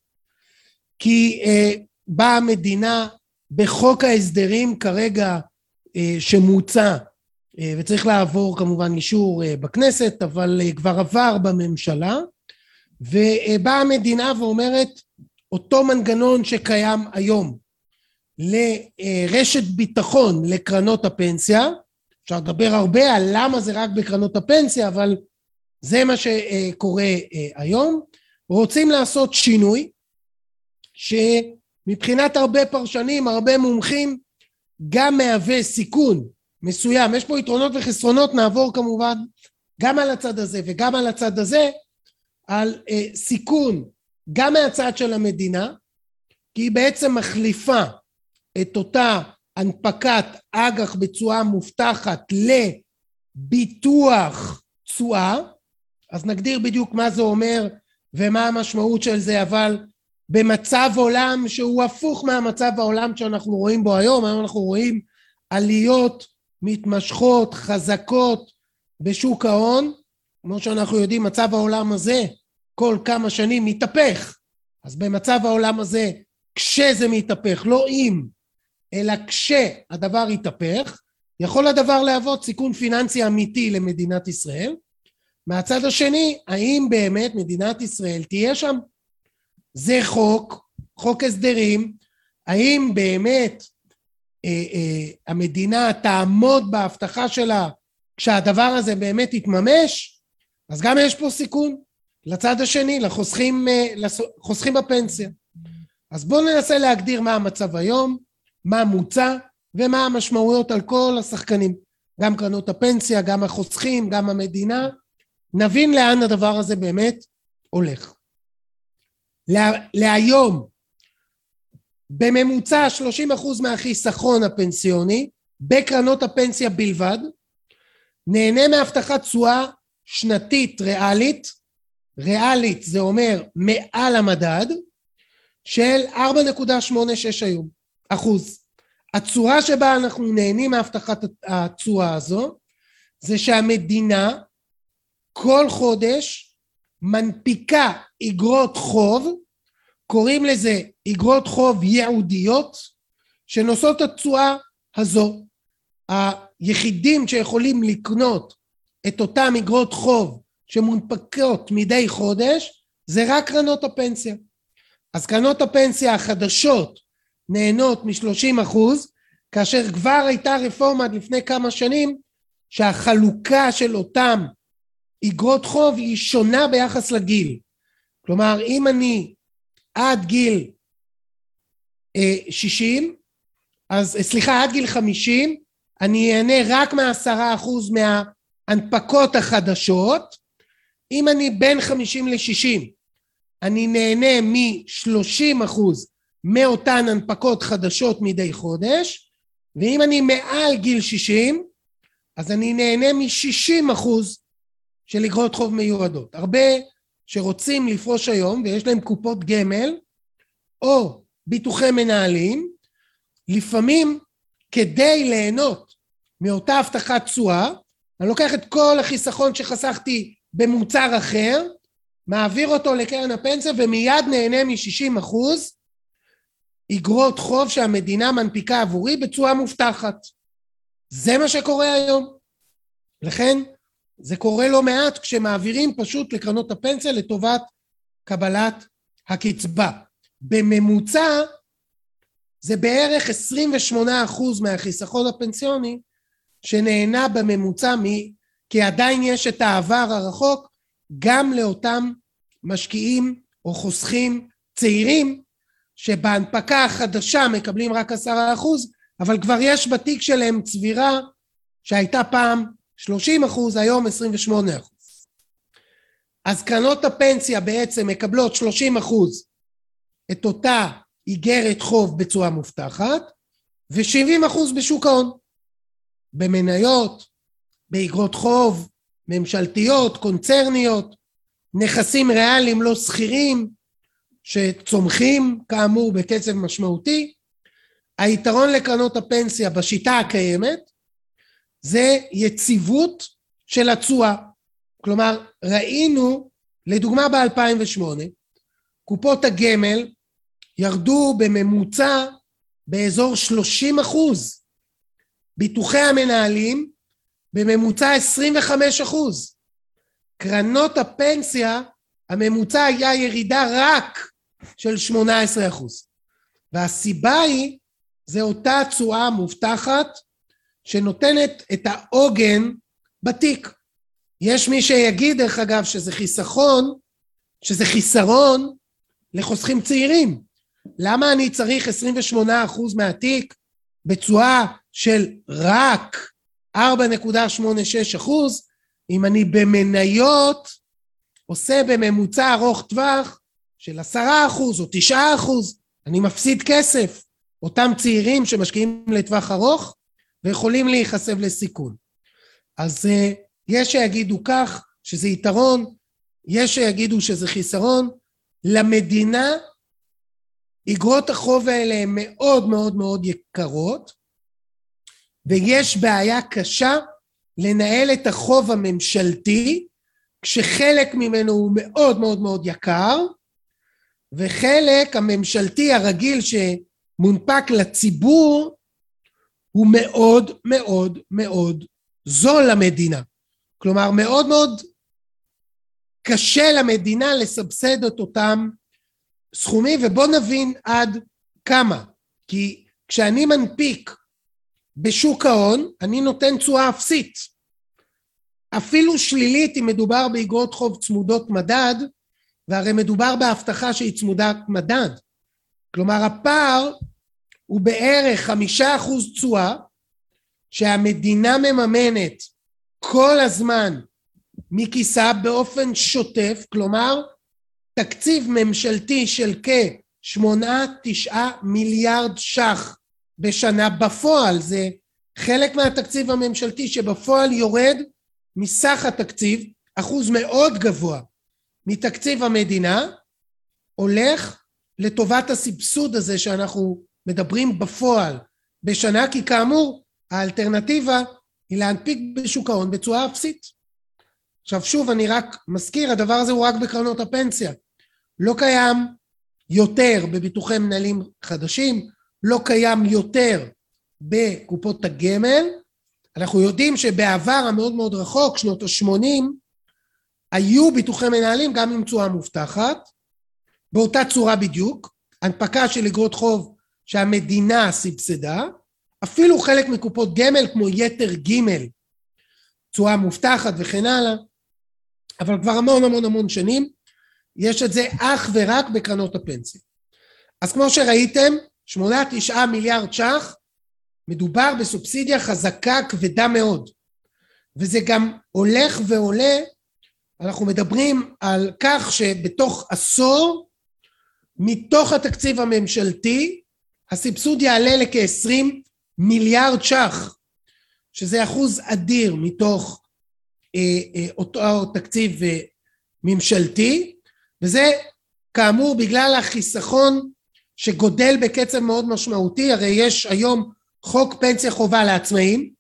כי באה המדינה בחוק ההסדרים כרגע אה, שמוצע, אה, וצריך לעבור כמובן אישור אה, בכנסת, אבל אה, כבר עבר בממשלה, ובאה המדינה ואומרת, אותו מנגנון שקיים היום לרשת ביטחון לקרנות הפנסיה, אפשר לדבר הרבה על למה זה רק בקרנות הפנסיה, אבל זה מה שקורה אה, היום. רוצים לעשות שינוי, שמבחינת הרבה פרשנים, הרבה מומחים, גם מהווה סיכון מסוים. יש פה יתרונות וחסרונות, נעבור כמובן גם על הצד הזה וגם על הצד הזה, על אה, סיכון גם מהצד של המדינה, כי היא בעצם מחליפה את אותה הנפקת אג"ח בתשואה מובטחת לביטוח תשואה, אז נגדיר בדיוק מה זה אומר ומה המשמעות של זה, אבל במצב עולם שהוא הפוך מהמצב העולם שאנחנו רואים בו היום, היום אנחנו רואים עליות מתמשכות, חזקות בשוק ההון, כמו שאנחנו יודעים מצב העולם הזה כל כמה שנים מתהפך, אז במצב העולם הזה כשזה מתהפך, לא אם, אלא כשהדבר יתהפך, יכול הדבר להוות סיכון פיננסי אמיתי למדינת ישראל. מהצד השני, האם באמת מדינת ישראל תהיה שם? זה חוק, חוק הסדרים, האם באמת אה, אה, המדינה תעמוד בהבטחה שלה כשהדבר הזה באמת יתממש? אז גם יש פה סיכון לצד השני, לחוסכים, אה, לחוסכים בפנסיה. אז בואו ננסה להגדיר מה המצב היום, מה מוצע ומה המשמעויות על כל השחקנים, גם קרנות הפנסיה, גם החוסכים, גם המדינה, נבין לאן הדבר הזה באמת הולך. לה, להיום, בממוצע 30% מהחיסכון הפנסיוני, בקרנות הפנסיה בלבד, נהנה מהבטחת תשואה שנתית ריאלית, ריאלית זה אומר מעל המדד, של 4.86 היום, אחוז. הצורה שבה אנחנו נהנים מהבטחת התשואה הזו, זה שהמדינה כל חודש מנפיקה אגרות חוב, קוראים לזה אגרות חוב ייעודיות, שנושאות התשואה הזו. היחידים שיכולים לקנות את אותם אגרות חוב שמונפקות מדי חודש, זה רק קרנות הפנסיה. אז קרנות הפנסיה החדשות נהנות מ-30 אחוז, כאשר כבר הייתה רפורמה עד לפני כמה שנים שהחלוקה של אותם אגרות חוב היא שונה ביחס לגיל. כלומר, אם אני עד גיל אה, 60, אז סליחה, עד גיל 50, אני אהנה רק מהעשרה אחוז מההנפקות החדשות. אם אני בין 50 ל-60, אני נהנה מ-30 אחוז מאותן הנפקות חדשות מדי חודש, ואם אני מעל גיל 60, אז אני נהנה מ-60 אחוז של אגרות חוב מיועדות. הרבה שרוצים לפרוש היום ויש להם קופות גמל או ביטוחי מנהלים, לפעמים כדי ליהנות מאותה הבטחת תשואה, אני לוקח את כל החיסכון שחסכתי במוצר אחר, מעביר אותו לקרן הפנסיה ומיד נהנה מ-60 אחוז אגרות חוב שהמדינה מנפיקה עבורי בצורה מובטחת. זה מה שקורה היום. לכן זה קורה לא מעט כשמעבירים פשוט לקרנות הפנסיה לטובת קבלת הקצבה. בממוצע זה בערך 28% מהחיסכון הפנסיוני שנהנה בממוצע, מ... כי עדיין יש את העבר הרחוק, גם לאותם משקיעים או חוסכים צעירים, שבהנפקה החדשה מקבלים רק עשרה אחוז, אבל כבר יש בתיק שלהם צבירה שהייתה פעם 30 אחוז, היום 28 אחוז. אז קרנות הפנסיה בעצם מקבלות 30 אחוז את אותה איגרת חוב בצורה מובטחת, ו-70 אחוז בשוק ההון. במניות, באיגרות חוב, ממשלתיות, קונצרניות, נכסים ריאליים לא שכירים, שצומחים כאמור בקצב משמעותי. היתרון לקרנות הפנסיה בשיטה הקיימת זה יציבות של התשואה. כלומר, ראינו, לדוגמה ב-2008, קופות הגמל ירדו בממוצע באזור 30 אחוז. ביטוחי המנהלים בממוצע 25 אחוז. קרנות הפנסיה, הממוצע היה ירידה רק של 18 אחוז. והסיבה היא, זה אותה תשואה מובטחת שנותנת את העוגן בתיק. יש מי שיגיד, דרך אגב, שזה חיסכון, שזה חיסרון לחוסכים צעירים. למה אני צריך 28% מהתיק בתשואה של רק 4.86 אחוז, אם אני במניות עושה בממוצע ארוך טווח של 10 אחוז או 9 אחוז, אני מפסיד כסף. אותם צעירים שמשקיעים לטווח ארוך ויכולים להיחשף לסיכון. אז אה, יש שיגידו כך, שזה יתרון, יש שיגידו שזה חיסרון. למדינה אגרות החוב האלה הן מאוד מאוד מאוד יקרות, ויש בעיה קשה לנהל את החוב הממשלתי, כשחלק ממנו הוא מאוד מאוד מאוד יקר, וחלק הממשלתי הרגיל שמונפק לציבור הוא מאוד מאוד מאוד זול למדינה. כלומר, מאוד מאוד קשה למדינה לסבסד את אותם סכומים, ובואו נבין עד כמה. כי כשאני מנפיק בשוק ההון, אני נותן תשואה אפסית. אפילו שלילית אם מדובר באגרות חוב צמודות מדד, והרי מדובר בהבטחה שהיא צמודת מדד. כלומר, הפער הוא בערך חמישה אחוז תשואה, שהמדינה מממנת כל הזמן מכיסה באופן שוטף, כלומר תקציב ממשלתי של כשמונה תשעה מיליארד ש"ח בשנה. בפועל, זה חלק מהתקציב הממשלתי שבפועל יורד מסך התקציב, אחוז מאוד גבוה מתקציב המדינה, הולך לטובת הסבסוד הזה שאנחנו מדברים בפועל בשנה, כי כאמור האלטרנטיבה היא להנפיק בשוק ההון בצורה אפסית. עכשיו שוב אני רק מזכיר, הדבר הזה הוא רק בקרנות הפנסיה. לא קיים יותר בביטוחי מנהלים חדשים, לא קיים יותר בקופות הגמל. אנחנו יודעים שבעבר המאוד מאוד רחוק, שנות ה-80, היו ביטוחי מנהלים גם עם תשואה מובטחת, באותה צורה בדיוק, הנפקה של אגרות חוב שהמדינה סבסדה, אפילו חלק מקופות גמל כמו יתר ג' תשואה מובטחת וכן הלאה, אבל כבר המון המון המון שנים יש את זה אך ורק בקרנות הפנסיה. אז כמו שראיתם, שמונה תשעה מיליארד ש"ח, מדובר בסובסידיה חזקה כבדה מאוד. וזה גם הולך ועולה, אנחנו מדברים על כך שבתוך עשור, מתוך התקציב הממשלתי, הסבסוד יעלה לכ-20 מיליארד ש"ח, שזה אחוז אדיר מתוך אה, אה, אותו תקציב אה, ממשלתי, וזה כאמור בגלל החיסכון שגודל בקצב מאוד משמעותי, הרי יש היום חוק פנסיה חובה לעצמאים,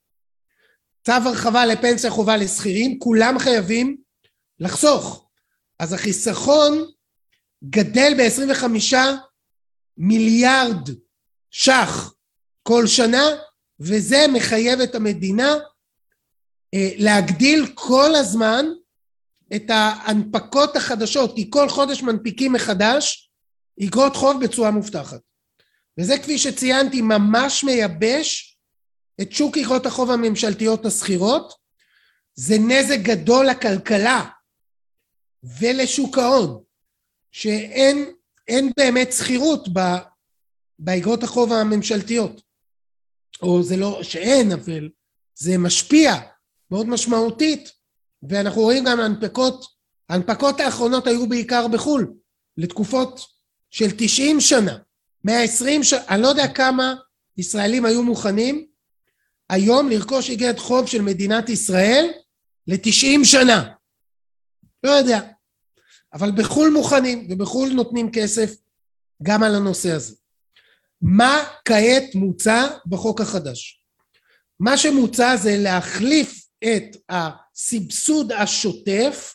צו הרחבה לפנסיה חובה לשכירים, כולם חייבים לחסוך. אז החיסכון גדל ב-25 מיליארד ש"ח כל שנה, וזה מחייב את המדינה אה, להגדיל כל הזמן את ההנפקות החדשות, כי כל חודש מנפיקים מחדש אגרות חוב בצורה מובטחת. וזה כפי שציינתי ממש מייבש את שוק איגרות החוב הממשלתיות השכירות, זה נזק גדול לכלכלה ולשוק ההון, שאין אין באמת שכירות באיגרות החוב הממשלתיות. או זה לא שאין, אבל זה משפיע מאוד משמעותית, ואנחנו רואים גם הנפקות, ההנפקות האחרונות היו בעיקר בחו"ל, לתקופות של 90 שנה, 120 שנה, אני לא יודע כמה ישראלים היו מוכנים היום לרכוש איגרת חוב של מדינת ישראל ל-90 שנה. לא יודע. אבל בחו"ל מוכנים, ובחו"ל נותנים כסף גם על הנושא הזה. מה כעת מוצע בחוק החדש? מה שמוצע זה להחליף את הסבסוד השוטף,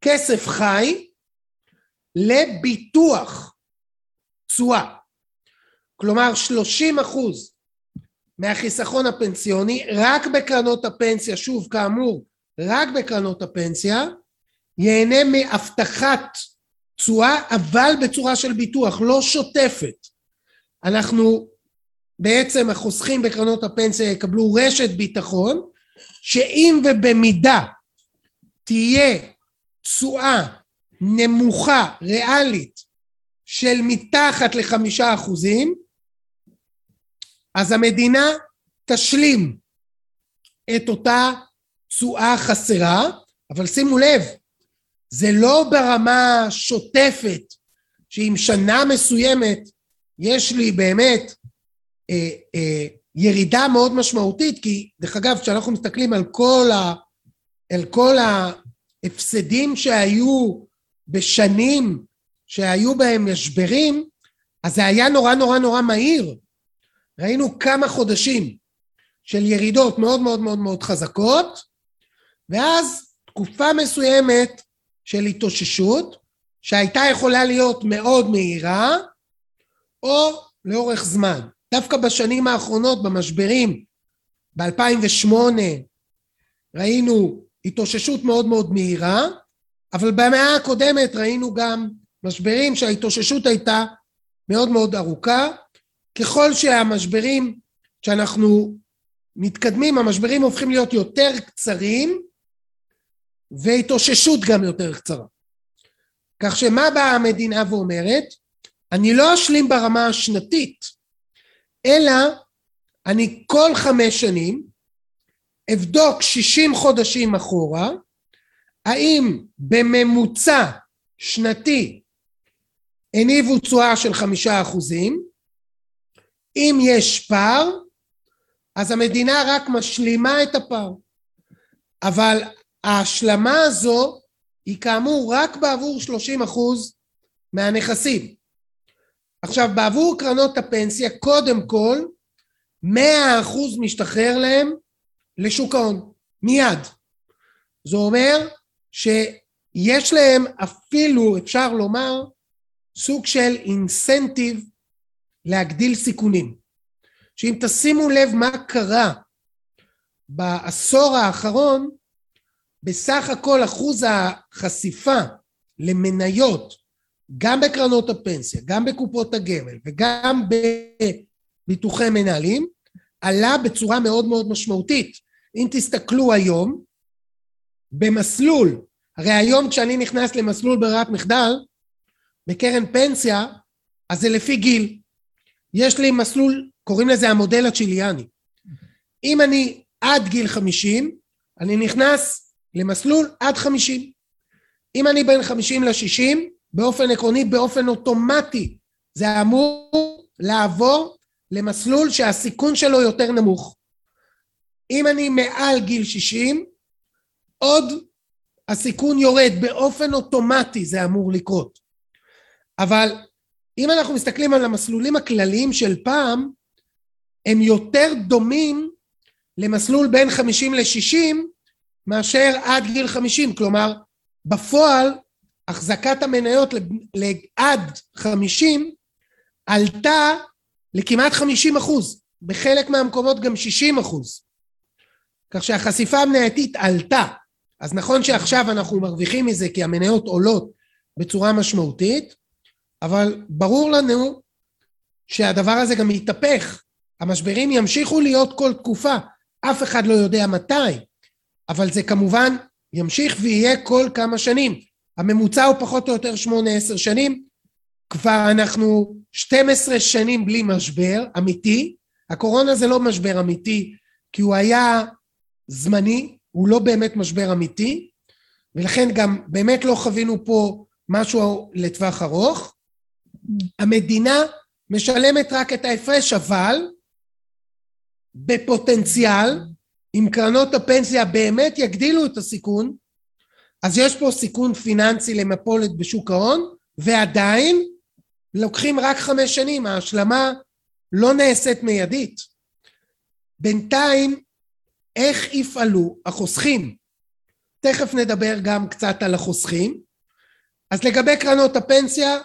כסף חי, לביטוח תשואה. כלומר 30 אחוז מהחיסכון הפנסיוני רק בקרנות הפנסיה, שוב כאמור רק בקרנות הפנסיה, ייהנה מהבטחת תשואה אבל בצורה של ביטוח, לא שוטפת. אנחנו בעצם החוסכים בקרנות הפנסיה יקבלו רשת ביטחון שאם ובמידה תהיה תשואה נמוכה ריאלית של מתחת לחמישה אחוזים אז המדינה תשלים את אותה תשואה חסרה אבל שימו לב זה לא ברמה שוטפת שאם שנה מסוימת יש לי באמת אה, אה, ירידה מאוד משמעותית, כי דרך אגב, כשאנחנו מסתכלים על כל, ה, על כל ההפסדים שהיו בשנים שהיו בהם משברים, אז זה היה נורא נורא נורא מהיר. ראינו כמה חודשים של ירידות מאוד מאוד מאוד מאוד חזקות, ואז תקופה מסוימת של התאוששות, שהייתה יכולה להיות מאוד מהירה, או לאורך זמן. דווקא בשנים האחרונות, במשברים, ב-2008 ראינו התאוששות מאוד מאוד מהירה, אבל במאה הקודמת ראינו גם משברים שההתאוששות הייתה מאוד מאוד ארוכה. ככל שהמשברים, שאנחנו מתקדמים, המשברים הופכים להיות יותר קצרים, והתאוששות גם יותר קצרה. כך שמה באה המדינה ואומרת? אני לא אשלים ברמה השנתית, אלא אני כל חמש שנים אבדוק שישים חודשים אחורה, האם בממוצע שנתי הניבו תשואה של חמישה אחוזים, אם יש פער, אז המדינה רק משלימה את הפער. אבל ההשלמה הזו היא כאמור רק בעבור שלושים אחוז מהנכסים. עכשיו בעבור קרנות הפנסיה קודם כל מאה אחוז משתחרר להם לשוק ההון מיד. זה אומר שיש להם אפילו אפשר לומר סוג של אינסנטיב להגדיל סיכונים. שאם תשימו לב מה קרה בעשור האחרון בסך הכל אחוז החשיפה למניות גם בקרנות הפנסיה, גם בקופות הגמל וגם בביטוחי מנהלים, עלה בצורה מאוד מאוד משמעותית. אם תסתכלו היום, במסלול, הרי היום כשאני נכנס למסלול ברירת מחדל, בקרן פנסיה, אז זה לפי גיל. יש לי מסלול, קוראים לזה המודל הצ'יליאני. אם אני עד גיל 50, אני נכנס למסלול עד 50. אם אני בין 50 ל-60, באופן עקרוני, באופן אוטומטי, זה אמור לעבור למסלול שהסיכון שלו יותר נמוך. אם אני מעל גיל 60, עוד הסיכון יורד באופן אוטומטי זה אמור לקרות. אבל אם אנחנו מסתכלים על המסלולים הכלליים של פעם, הם יותר דומים למסלול בין 50 ל-60 מאשר עד גיל 50, כלומר בפועל החזקת המניות לעד 50 עלתה לכמעט 50 אחוז, בחלק מהמקומות גם 60 אחוז. כך שהחשיפה המנייתית עלתה. אז נכון שעכשיו אנחנו מרוויחים מזה כי המניות עולות בצורה משמעותית, אבל ברור לנו שהדבר הזה גם יתהפך המשברים ימשיכו להיות כל תקופה, אף אחד לא יודע מתי, אבל זה כמובן ימשיך ויהיה כל כמה שנים. הממוצע הוא פחות או יותר שמונה עשר שנים, כבר אנחנו 12 שנים בלי משבר אמיתי, הקורונה זה לא משבר אמיתי, כי הוא היה זמני, הוא לא באמת משבר אמיתי, ולכן גם באמת לא חווינו פה משהו לטווח ארוך. המדינה משלמת רק את ההפרש, אבל בפוטנציאל, אם קרנות הפנסיה באמת יגדילו את הסיכון, אז יש פה סיכון פיננסי למפולת בשוק ההון, ועדיין לוקחים רק חמש שנים, ההשלמה לא נעשית מיידית. בינתיים, איך יפעלו החוסכים? תכף נדבר גם קצת על החוסכים. אז לגבי קרנות הפנסיה,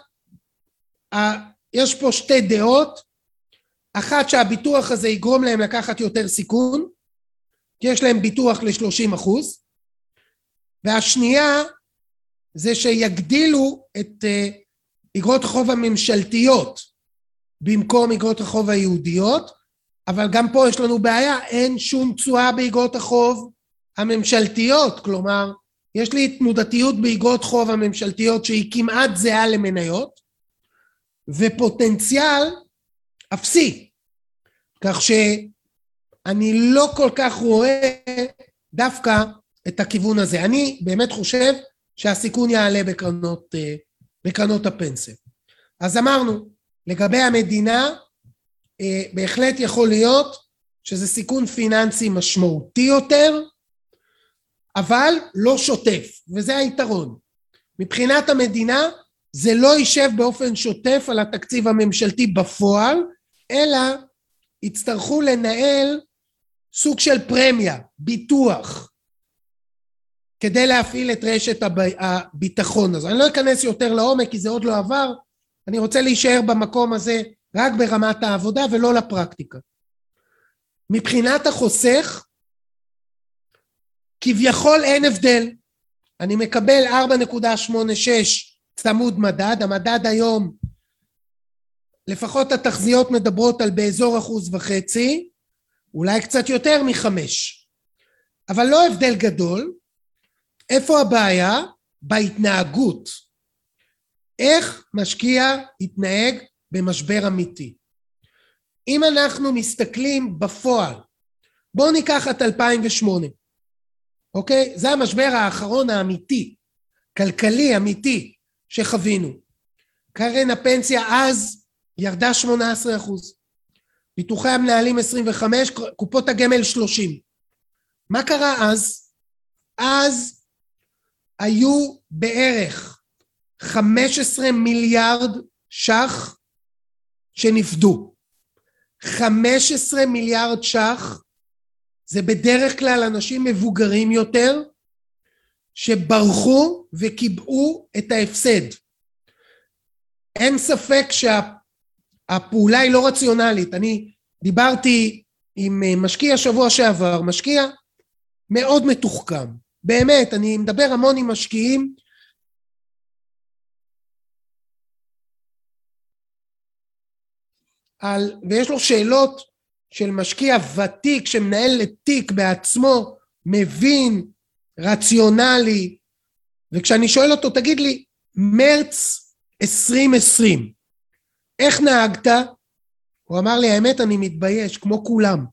יש פה שתי דעות. אחת שהביטוח הזה יגרום להם לקחת יותר סיכון, כי יש להם ביטוח ל-30 אחוז, והשנייה זה שיגדילו את אגרות uh, החוב הממשלתיות במקום אגרות החוב היהודיות, אבל גם פה יש לנו בעיה, אין שום תשואה באגרות החוב הממשלתיות, כלומר, יש לי תנודתיות באגרות חוב הממשלתיות שהיא כמעט זהה למניות, ופוטנציאל אפסי, כך שאני לא כל כך רואה דווקא את הכיוון הזה. אני באמת חושב שהסיכון יעלה בקרנות, אה, בקרנות הפנסיה. אז אמרנו, לגבי המדינה, אה, בהחלט יכול להיות שזה סיכון פיננסי משמעותי יותר, אבל לא שוטף, וזה היתרון. מבחינת המדינה, זה לא יישב באופן שוטף על התקציב הממשלתי בפועל, אלא יצטרכו לנהל סוג של פרמיה, ביטוח, כדי להפעיל את רשת הביטחון הזו. אני לא אכנס יותר לעומק כי זה עוד לא עבר, אני רוצה להישאר במקום הזה רק ברמת העבודה ולא לפרקטיקה. מבחינת החוסך, כביכול אין הבדל. אני מקבל 4.86 צמוד מדד, המדד היום, לפחות התחזיות מדברות על באזור אחוז וחצי, אולי קצת יותר מחמש. אבל לא הבדל גדול. איפה הבעיה? בהתנהגות. איך משקיע יתנהג במשבר אמיתי. אם אנחנו מסתכלים בפועל, בואו ניקח את 2008, אוקיי? זה המשבר האחרון האמיתי, כלכלי אמיתי, שחווינו. קרן הפנסיה אז ירדה 18 אחוז. ביטוחי המנהלים 25, קופות הגמל 30. מה קרה אז? אז היו בערך 15 מיליארד ש"ח שנפדו. 15 מיליארד ש"ח זה בדרך כלל אנשים מבוגרים יותר שברחו וקיבעו את ההפסד. אין ספק שהפעולה היא לא רציונלית. אני דיברתי עם משקיע שבוע שעבר, משקיע מאוד מתוחכם. באמת, אני מדבר המון עם משקיעים על, ויש לו שאלות של משקיע ותיק שמנהל תיק בעצמו, מבין, רציונלי, וכשאני שואל אותו, תגיד לי, מרץ 2020, איך נהגת? הוא אמר לי, האמת, אני מתבייש, כמו כולם.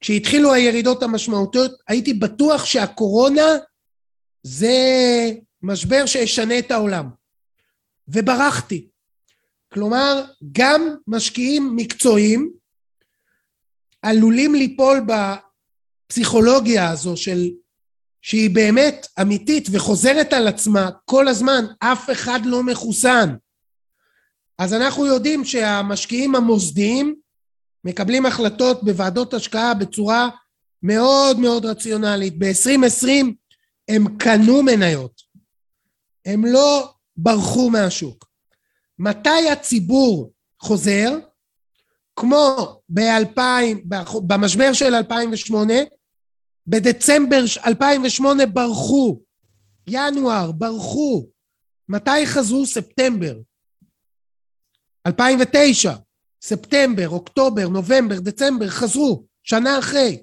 כשהתחילו הירידות המשמעותיות, הייתי בטוח שהקורונה זה משבר שישנה את העולם. וברחתי. כלומר, גם משקיעים מקצועיים עלולים ליפול בפסיכולוגיה הזו של שהיא באמת אמיתית וחוזרת על עצמה כל הזמן, אף אחד לא מחוסן. אז אנחנו יודעים שהמשקיעים המוסדיים מקבלים החלטות בוועדות השקעה בצורה מאוד מאוד רציונלית. ב-2020 הם קנו מניות, הם לא ברחו מהשוק. מתי הציבור חוזר? כמו ב-2000, במשבר של 2008, בדצמבר 2008 ברחו, ינואר ברחו, מתי חזרו? ספטמבר. 2009, ספטמבר, אוקטובר, נובמבר, דצמבר, חזרו, שנה אחרי.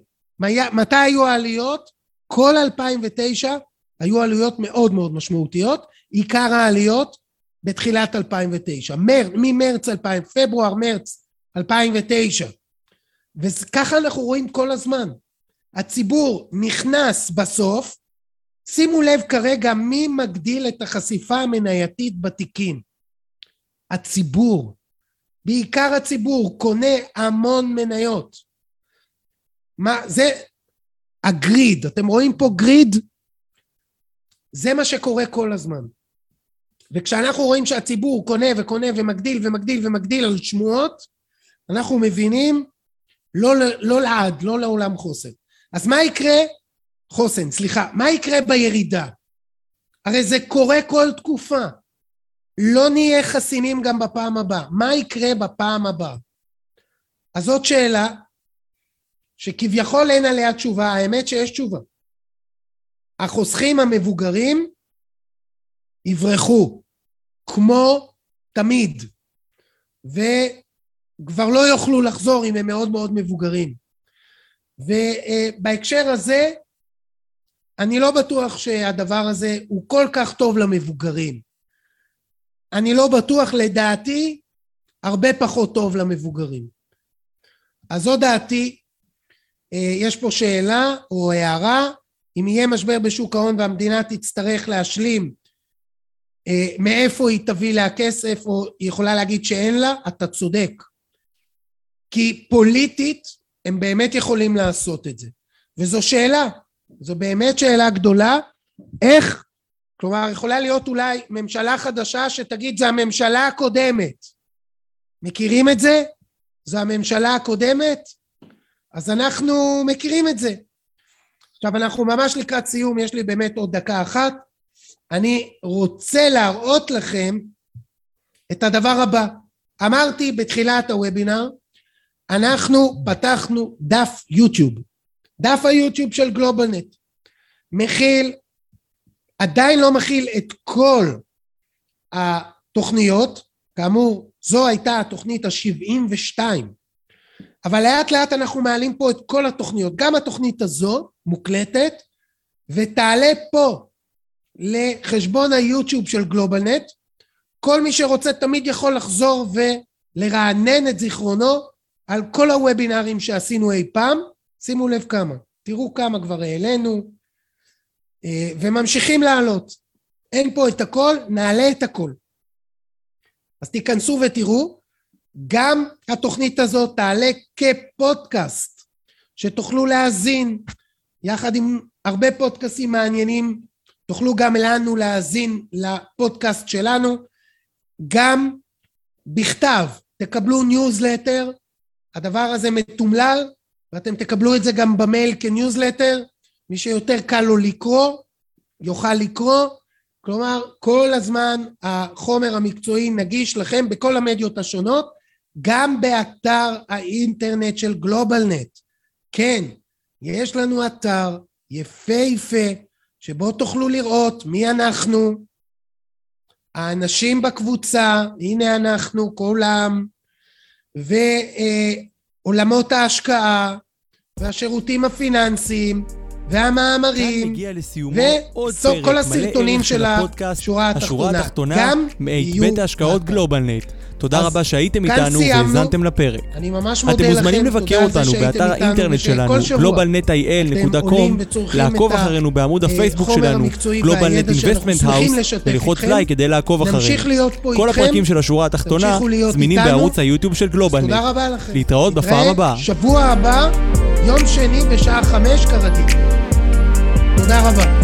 מתי היו העליות? כל 2009 היו עלויות מאוד מאוד משמעותיות, עיקר העליות בתחילת 2009, מר, ממרץ 2000, פברואר, מרץ 2009. וככה אנחנו רואים כל הזמן. הציבור נכנס בסוף, שימו לב כרגע מי מגדיל את החשיפה המנייתית בתיקים. הציבור. בעיקר הציבור קונה המון מניות. מה, זה הגריד, אתם רואים פה גריד? זה מה שקורה כל הזמן. וכשאנחנו רואים שהציבור קונה וקונה ומגדיל ומגדיל ומגדיל על שמועות, אנחנו מבינים לא, לא לעד, לא לעולם חוסן. אז מה יקרה, חוסן, סליחה, מה יקרה בירידה? הרי זה קורה כל תקופה. לא נהיה חסינים גם בפעם הבאה. מה יקרה בפעם הבאה? אז זאת שאלה שכביכול אין עליה תשובה, האמת שיש תשובה. החוסכים המבוגרים יברחו, כמו תמיד, וכבר לא יוכלו לחזור אם הם מאוד מאוד מבוגרים. ובהקשר הזה, אני לא בטוח שהדבר הזה הוא כל כך טוב למבוגרים. אני לא בטוח, לדעתי, הרבה פחות טוב למבוגרים. אז זו דעתי. אה, יש פה שאלה או הערה, אם יהיה משבר בשוק ההון והמדינה תצטרך להשלים אה, מאיפה היא תביא לה כסף, או היא יכולה להגיד שאין לה, אתה צודק. כי פוליטית הם באמת יכולים לעשות את זה. וזו שאלה, זו באמת שאלה גדולה, איך, כלומר יכולה להיות אולי ממשלה חדשה שתגיד זה הממשלה הקודמת. מכירים את זה? זו הממשלה הקודמת? אז אנחנו מכירים את זה. עכשיו אנחנו ממש לקראת סיום, יש לי באמת עוד דקה אחת. אני רוצה להראות לכם את הדבר הבא. אמרתי בתחילת הוובינר, אנחנו פתחנו דף יוטיוב. דף היוטיוב של גלובלנט. מכיל, עדיין לא מכיל את כל התוכניות, כאמור, זו הייתה התוכנית ה-72, אבל לאט לאט אנחנו מעלים פה את כל התוכניות, גם התוכנית הזו מוקלטת, ותעלה פה לחשבון היוטיוב של גלובלנט. כל מי שרוצה תמיד יכול לחזור ולרענן את זיכרונו על כל הוובינרים שעשינו אי פעם. שימו לב כמה, תראו כמה כבר העלינו, וממשיכים לעלות. אין פה את הכל, נעלה את הכל. אז תיכנסו ותראו, גם התוכנית הזאת תעלה כפודקאסט, שתוכלו להאזין, יחד עם הרבה פודקאסטים מעניינים תוכלו גם לנו להאזין לפודקאסט שלנו, גם בכתב, תקבלו ניוזלטר, הדבר הזה מתומלל, ואתם תקבלו את זה גם במייל כניוזלטר, מי שיותר קל לו לקרוא, יוכל לקרוא, כלומר כל הזמן החומר המקצועי נגיש לכם בכל המדיות השונות, גם באתר האינטרנט של גלובלנט. כן, יש לנו אתר יפהפה, שבו תוכלו לראות מי אנחנו, האנשים בקבוצה, הנה אנחנו, כולם, ועולמות ההשקעה, והשירותים הפיננסיים, והמאמרים, וכל הסרטונים של השורה התחתונה, גם יהיו... בית ההשקעות גלובלנט. תודה רבה שהייתם איתנו והאזנתם לפרק. אני ממש מודה לכם. אתם מוזמנים לבקר אותנו באתר האינטרנט שלנו, globalnetil.com, לעקוב אחרינו בעמוד אה, הפייסבוק שלנו, globalnet investment house, וללחוץ לייק כדי לעקוב אחרינו. כל הפרקים של השורה התחתונה זמינים בערוץ היוטיוב של גלובלנט. תודה רבה לכם. להתראות בפעם הבאה. שבוע הבא, יום שני בשעה חמש כרגיל. תודה רבה.